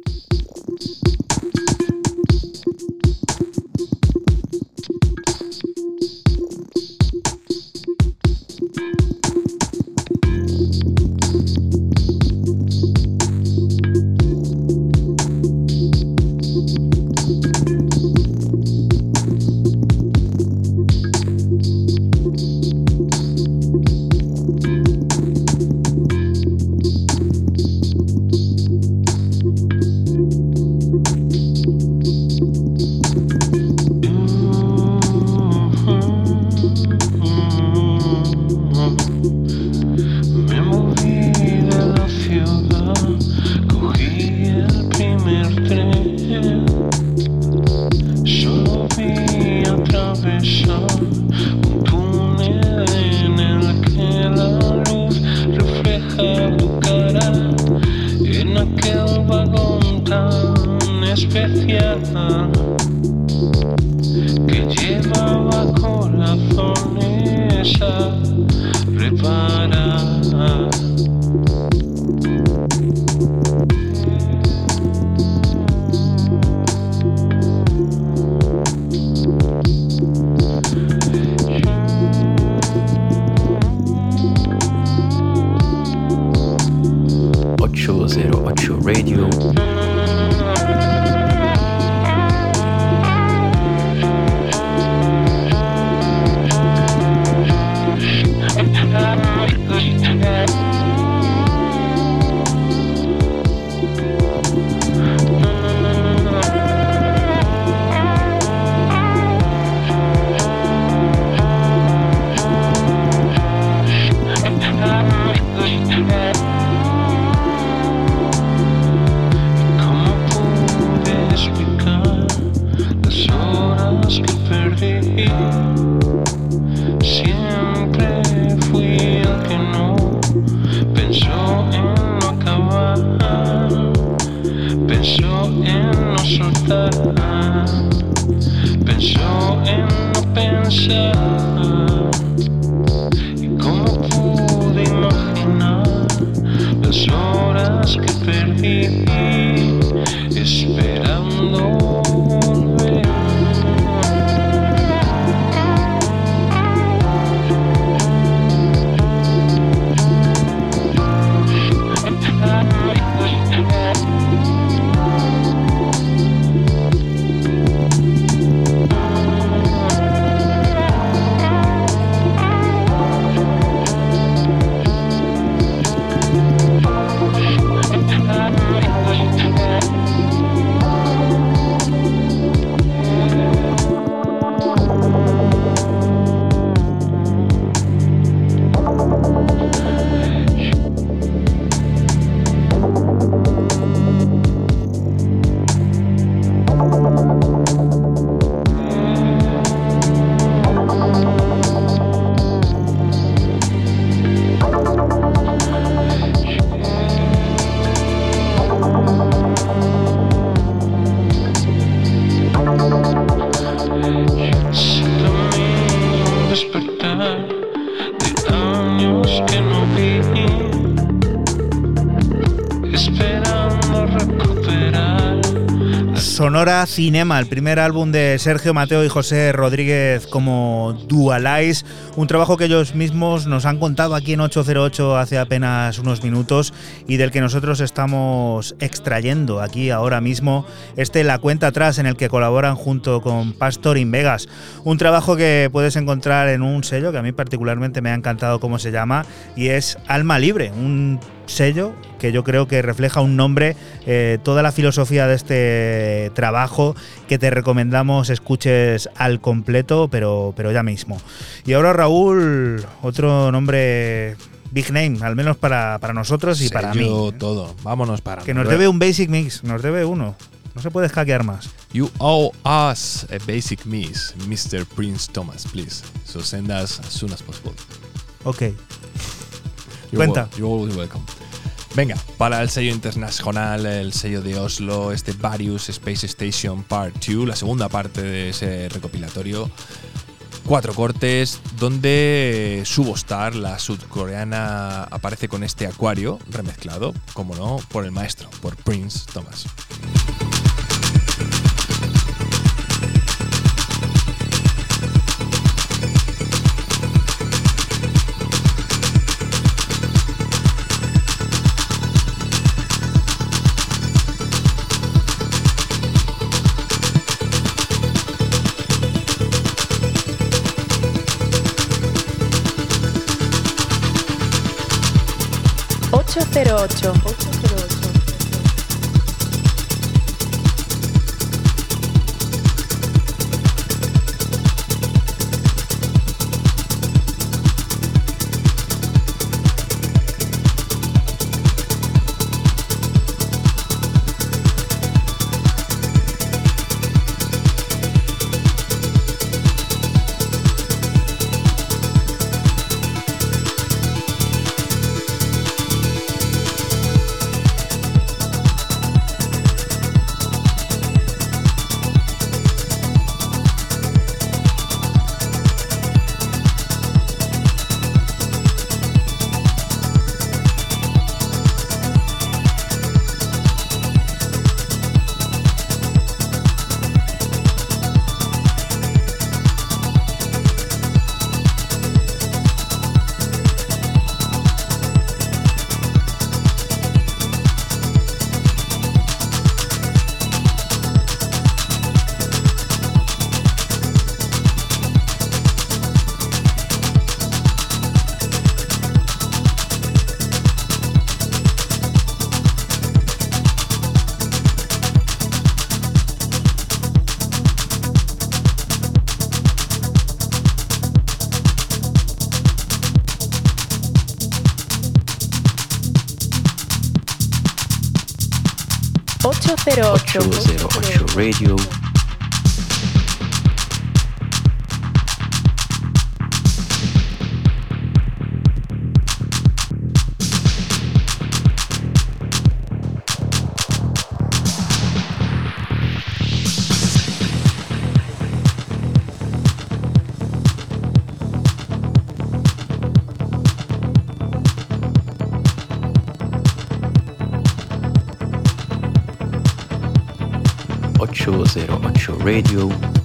Sonora Cinema, el primer álbum de Sergio Mateo y José Rodríguez como Dualize, un trabajo que ellos mismos nos han contado aquí en 808 hace apenas unos minutos y del que nosotros estamos extrayendo aquí ahora mismo este La Cuenta Atrás en el que colaboran junto con Pastor in Vegas, un trabajo que puedes encontrar en un sello que a mí particularmente me ha encantado cómo se llama y es Alma Libre, un sello que yo creo que refleja un nombre, eh, toda la filosofía de este trabajo que te recomendamos escuches al completo, pero, pero ya mismo. Y ahora Raúl, otro nombre big name, al menos para, para nosotros y para mí. Sello todo. Vámonos para Que nos debe un basic mix, nos debe uno. No se puede hackear más. You owe us a basic miss, Mr. Prince Thomas, please. So send us as soon as possible. Ok. You're Cuenta. you're always welcome. Venga, para el sello internacional, el sello de Oslo, este Various Space Station Part 2, la segunda parte de ese recopilatorio. Cuatro cortes donde Subostar, la sudcoreana, aparece con este acuario remezclado, como no, por el maestro, por Prince Thomas. 808. 808. Cero ocho. 808 Radio. Ocho zero ocho Radio.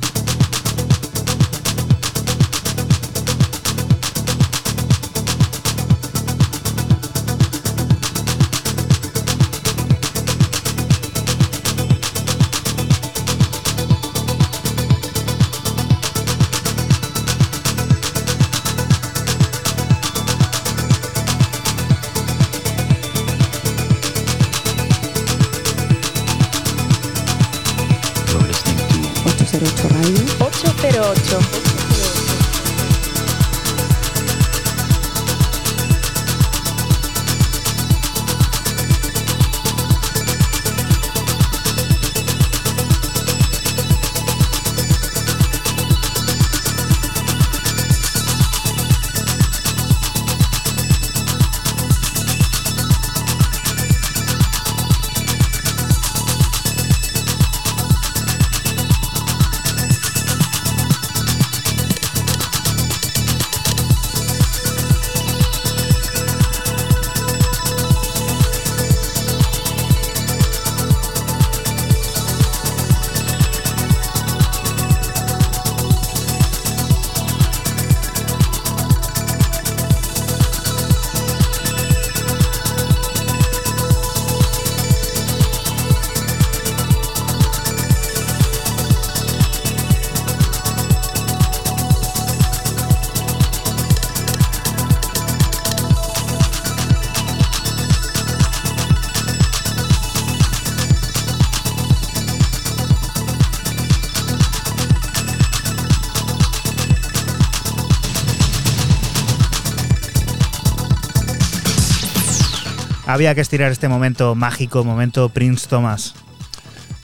Había que estirar este momento mágico, momento Prince Thomas.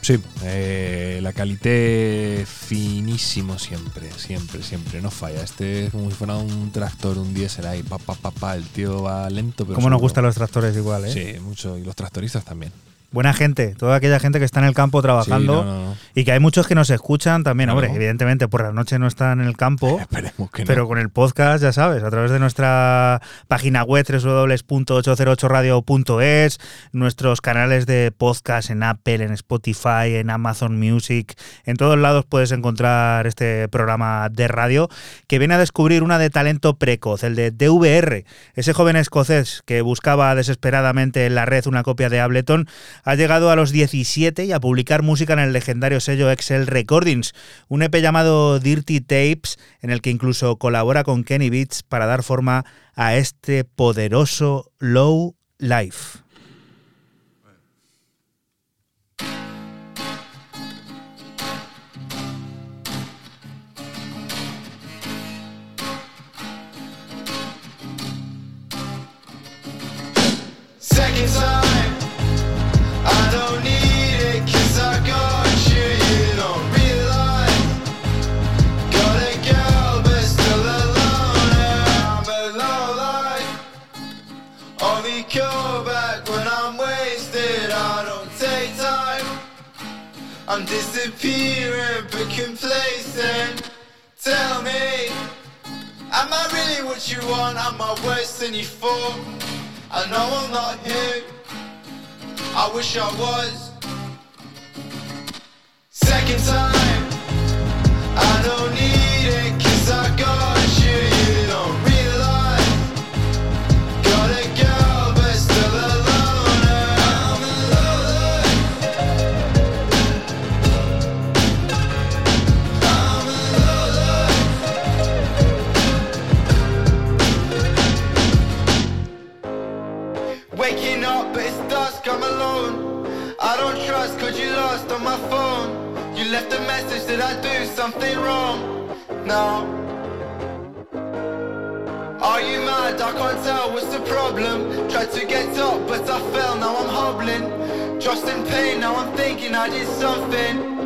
Sí, eh, la calité finísimo siempre, siempre, siempre, no falla. Este es como si fuera un tractor, un diésel ahí, pa, pa, pa, pa, el tío va lento, pero... Como nos gustan los tractores igual, ¿eh? Sí, mucho, y los tractoristas también. Buena gente, toda aquella gente que está en el campo trabajando Sí, no, no, no. y que hay muchos que nos escuchan también, hombre, evidentemente por la noche no están en el campo, pero con el podcast, ya sabes, a través de nuestra página web www.808radio.es, nuestros canales de podcast en Apple, en Spotify, en Amazon Music, en todos lados puedes encontrar este programa de radio que viene a descubrir una de talento precoz, el de DVR, ese joven escocés que buscaba desesperadamente en la red una copia de Ableton, ha llegado a los 17 y a publicar música en el legendario sello Excel Recordings, un EP llamado Dirty Tapes, en el que incluso colabora con Kenny Beats para dar forma a este poderoso Low Life. Only come back when I'm wasted. I don't take time. I'm disappearing but complacent. Tell me, am I really what you want? Am I worse than you thought? I know I'm not here. I wish I was. Second time, I don't need it 'cause I got left a message, did I do something wrong? No. Are you mad? I can't tell, what's the problem? Tried to get up, but I fell, now I'm hobbling. Just in pain, now I'm thinking I did something.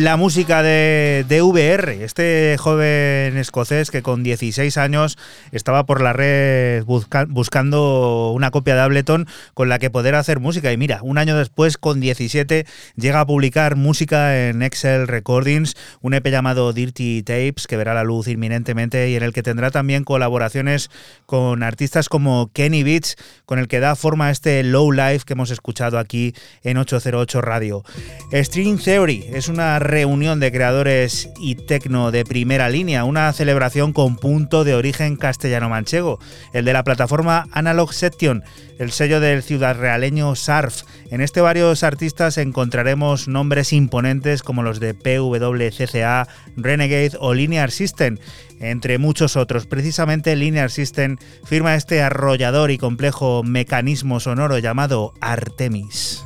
La música de DVR, este joven escocés que con 16 años estaba por la red busca- buscando una copia de Ableton con la que poder hacer música. Y mira, un año después, con 17, llega a publicar música en Excel Recordings, un EP llamado Dirty Tapes, que verá la luz inminentemente y en el que tendrá también colaboraciones con artistas como Kenny Beats, con el que da forma a este Low Life que hemos escuchado aquí en 808 Radio. String Theory es una reunión de creadores y tecno de primera línea, una celebración con punto de origen castellano-manchego, el de la plataforma Analog Section, el sello del ciudad realeño Sarf. En este varios artistas encontraremos nombres imponentes como los de PWCCA, Renegade o Linear System, entre muchos otros. Precisamente Linear System firma este arrollador y complejo mecanismo sonoro llamado Artemis.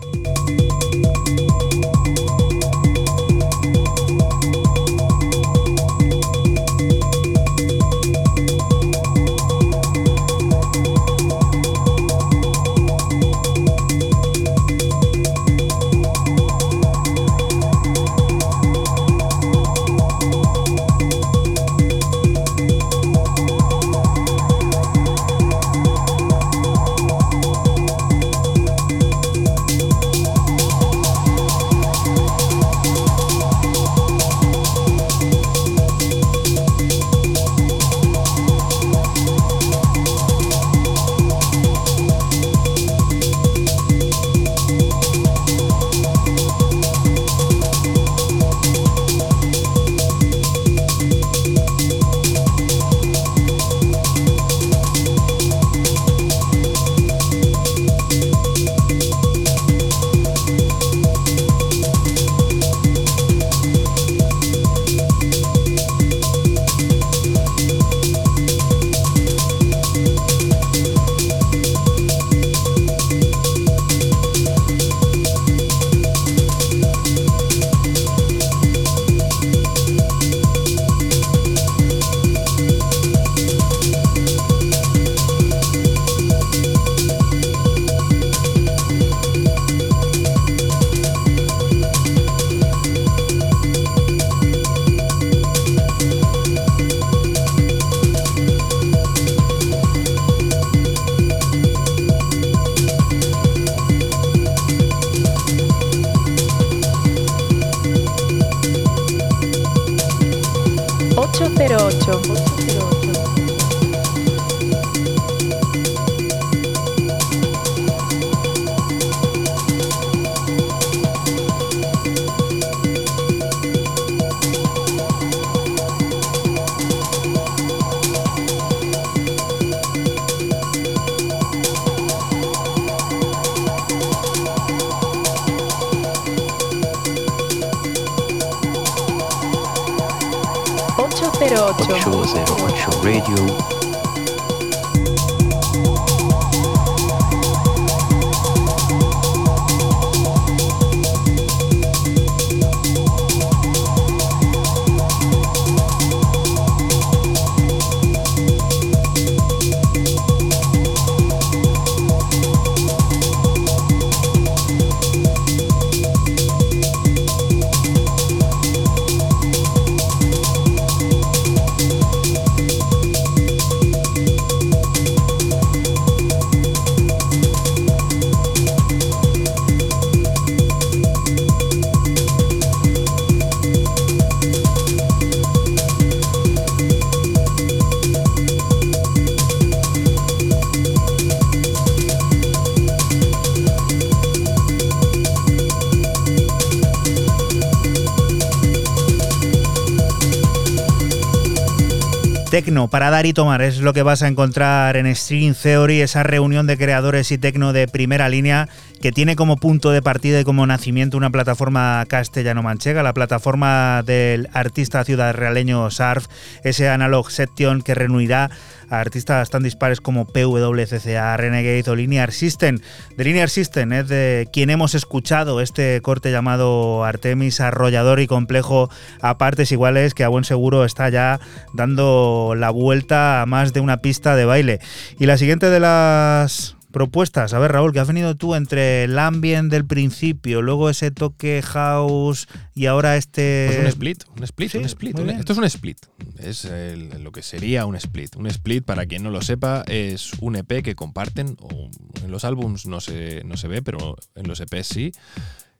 Para dar y tomar es lo que vas a encontrar en String Theory, esa reunión de creadores y tecno de primera línea que tiene como punto de partida y como nacimiento una plataforma castellano-manchega, la plataforma del artista ciudad realeño Sarf, ese analog section que reunirá a artistas tan dispares como PWCCA, Renegade o Linear System. De Linear System es de quien hemos escuchado este corte llamado Artemis, arrollador y complejo a partes iguales que a buen seguro está ya dando la vuelta a más de una pista de baile. Y la siguiente de las propuestas. A ver, Raúl, que has venido tú entre el ambient del principio, luego ese toque house y ahora este. Pues un split, un split, Sí, un split. un- esto es un split. Es el- lo que sería un split. Un split, para quien no lo sepa, es un EP que comparten, o en los álbums no se, no se ve, pero en los EPs sí.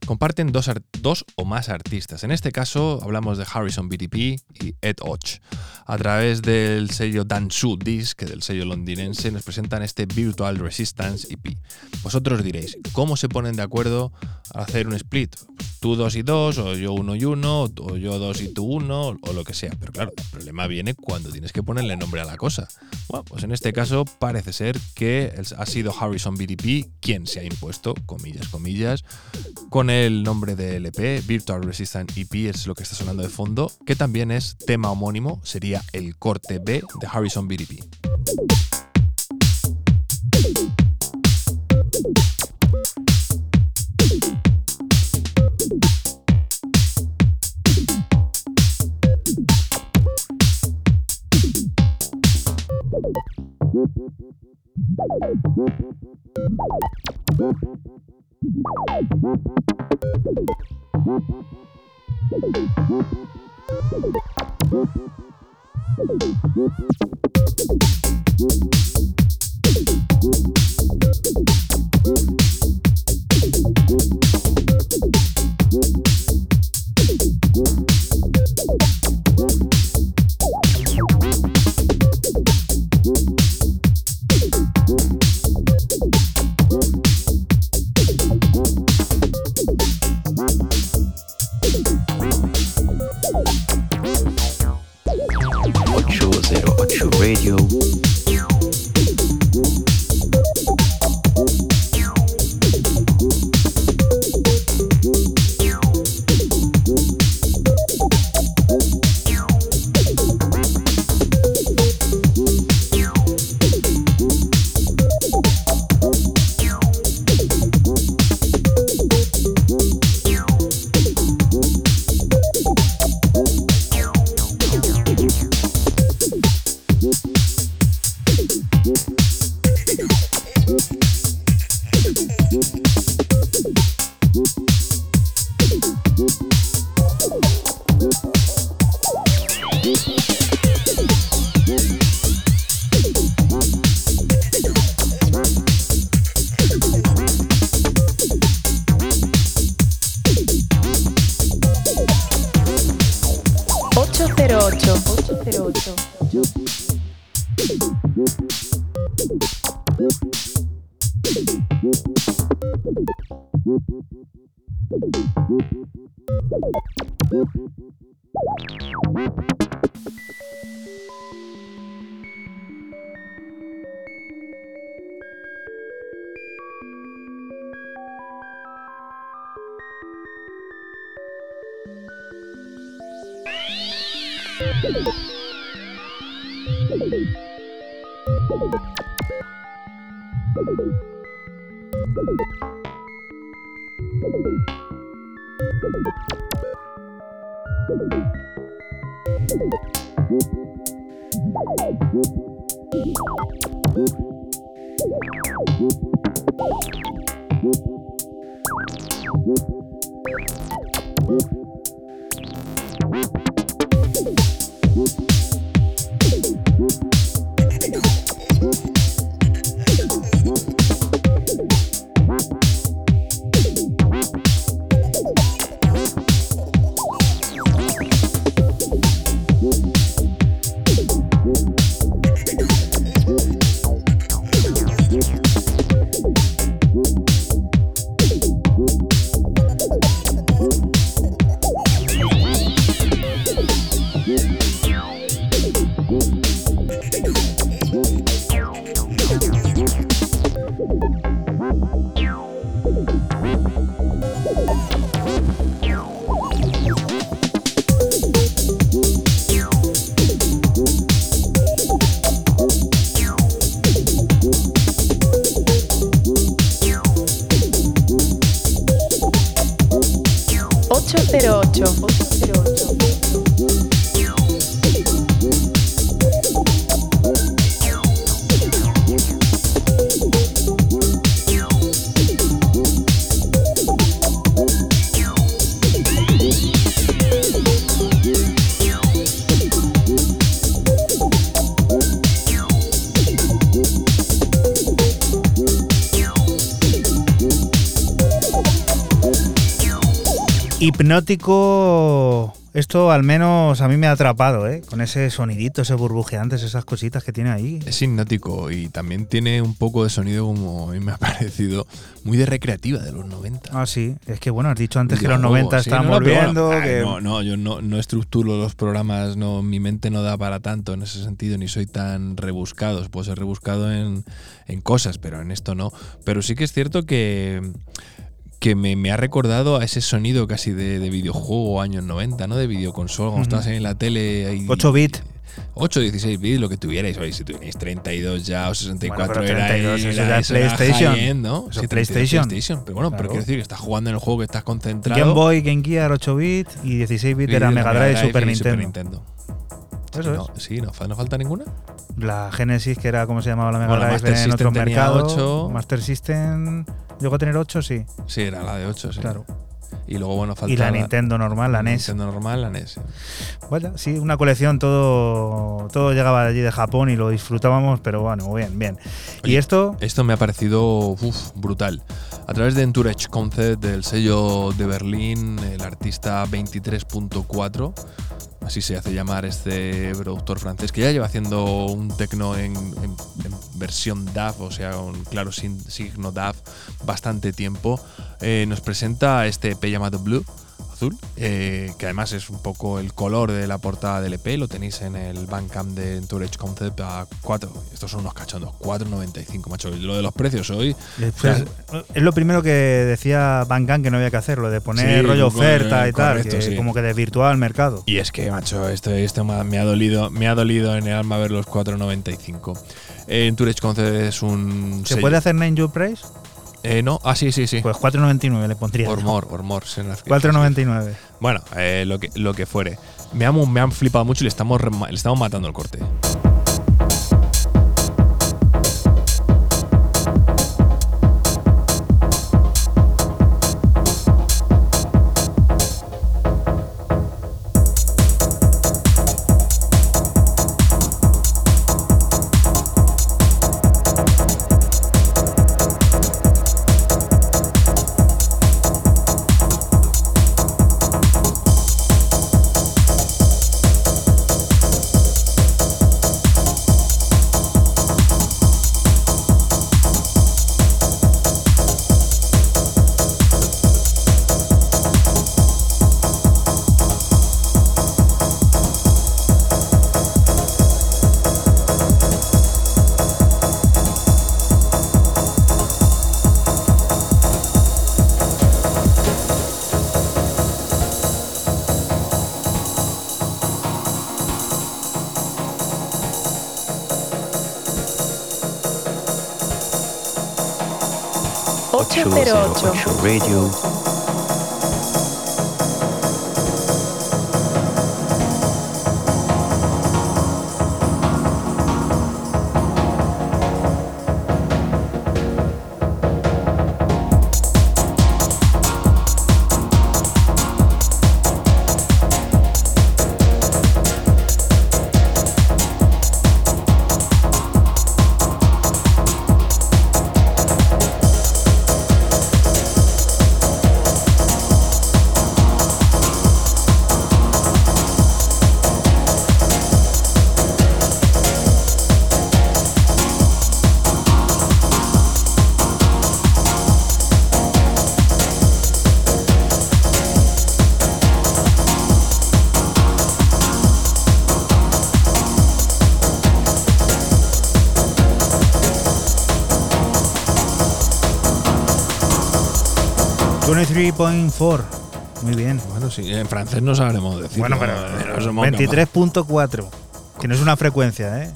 Comparten dos, o más artistas. En este caso hablamos de Harrison BTP y Ed Och. A través del sello Dansu Disc, del sello londinense, nos presentan este Virtual Resistance EP. Vosotros diréis, ¿cómo se ponen de acuerdo a hacer un split? Tú dos y dos, o yo uno y uno, o yo dos y tú uno, o lo que sea. Pero claro, el problema viene cuando tienes que ponerle nombre a la cosa. Bueno, pues en este caso parece ser que ha sido Harrison BTP quien se ha impuesto, comillas, comillas, con el nombre del EP, Virtual Resistance EP es lo que está sonando de fondo, que también es tema homónimo, sería el corte B de Harrison BTP. Ocho zero Hipnótico, esto al menos a mí me ha atrapado, ¿eh? Con ese sonidito, ese burbujeantes, esas cositas que tiene ahí. Es hipnótico y también tiene un poco de sonido como a mí me ha parecido muy de recreativa de los 90. Ah, sí. Es que bueno, has dicho antes que los Videojuego, 90 sí, estaban no, no, volviendo. que- no, no, yo no, no estructuro los programas, no, mi mente no da para tanto en ese sentido, ni soy tan rebuscado. Puedo ser rebuscado en, en cosas, pero en esto no. Pero sí que es cierto que, que me, me ha recordado a ese sonido casi de, de videojuego años 90, ¿no? De videoconsola, cuando Ujú. estabas en la tele. ahí- 8 bit. 8, 16 bits, lo que tuvierais. Oye, si tenéis 32 ya o 64 Bueno, pero era, 32, era- eso era PlayStation. ¿no? Eso Sí, 32 PlayStation. PlayStation. Pero bueno, pero Claro. quiero decir que estás jugando en el juego que estás concentrado. Game Boy, Game Gear 8 bit y 16 bit Y era Mega Drive y Super Nintendo. Nintendo. Eso Sí, es. no, sí, no, fa- no falta ninguna. La Genesis, que era como se llamaba la Mega Bueno, Drive en System otro mercado. ocho. Master System llegó a tener 8, sí. Sí, era la de 8, sí. Claro. Y luego, bueno, faltaba. Y la Nintendo normal, la NES. Nintendo normal, la NES. Vaya, sí, una colección, todo, todo llegaba de allí de Japón y lo disfrutábamos, pero bueno, bien, bien. y esto, Esto me ha parecido uf, brutal. A través de Entourage Concept del sello de Berlín, el artista 23.4, así se hace llamar este productor francés, que ya lleva haciendo un tecno en, versión DAF, o sea, un claro signo DAF, bastante tiempo. Eh, nos presenta este EP llamado Blue. Azul, eh, que además es un poco el color de la portada del EP, lo tenéis en el Bandcamp de Entourage Concept a 4, estos son unos cachondos, 4.95, macho, lo de los precios hoy, eh, pues, es lo primero que decía Gang que no había que hacer, lo de poner Sí, rollo oferta y tal, correcto, que sí. como que desvirtuaba el mercado. Y es que, macho, esto, esto me ha- me ha dolido, me ha dolido en el alma ver los 4.95. Eh, Entourage Concept es un. ¿Se sello- puede hacer Name Your Price? Eh, no, ah, sí, sí, sí. Pues 4.99 le pondría. Or yo. more, or more, se las- 4.99. Bueno, eh, lo, que, lo que fuere. Me han, me han flipado mucho y le estamos, le estamos matando el corte. 808. Radio. .4 Muy bien. Bueno, sí, en francés no sabremos decir. Bueno, pero 23.4, que no es una frecuencia, ¿eh?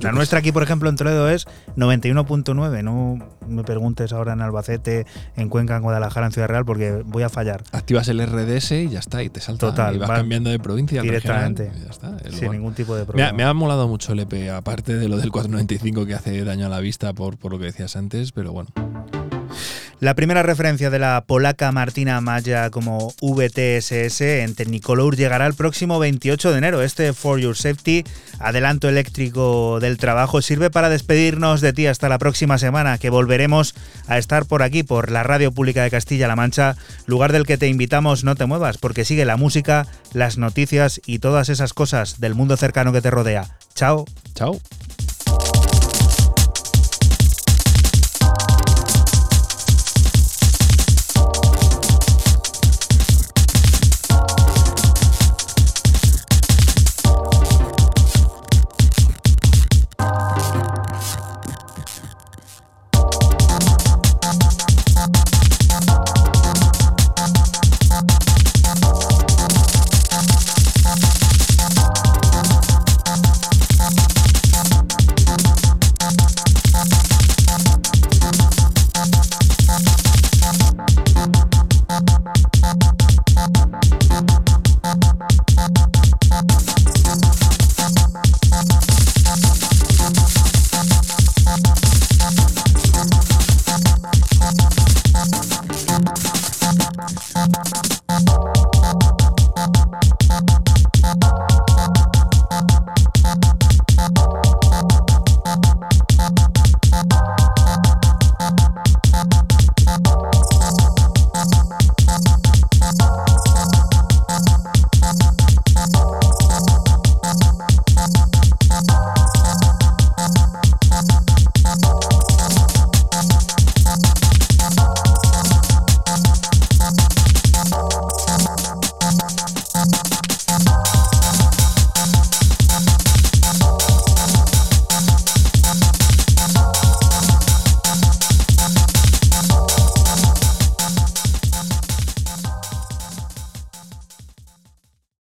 La nuestra aquí, por ejemplo, en Toledo es 91.9. No me preguntes ahora en Albacete, en Cuenca, en Guadalajara, en Ciudad Real, porque voy a fallar. Activas el RDS y ya está, y te salta. Total, y vas va cambiando de provincia directamente. regional, ya está, es Sin ningún tipo de Me ha, problema. me ha molado mucho el EP, aparte de lo del 495 que hace daño a la vista por, por lo que decías antes, pero bueno. La primera referencia de la polaca Martina Maya como VTSS en Technicolor llegará el próximo 28 de enero. Este For Your Safety, adelanto eléctrico del trabajo, sirve para despedirnos de ti hasta la próxima semana, que volveremos a estar por aquí, por la Radio Pública de Castilla-La Mancha, lugar del que te invitamos no te muevas, porque sigue la música, las noticias y todas esas cosas del mundo cercano que te rodea. Chao. Chao.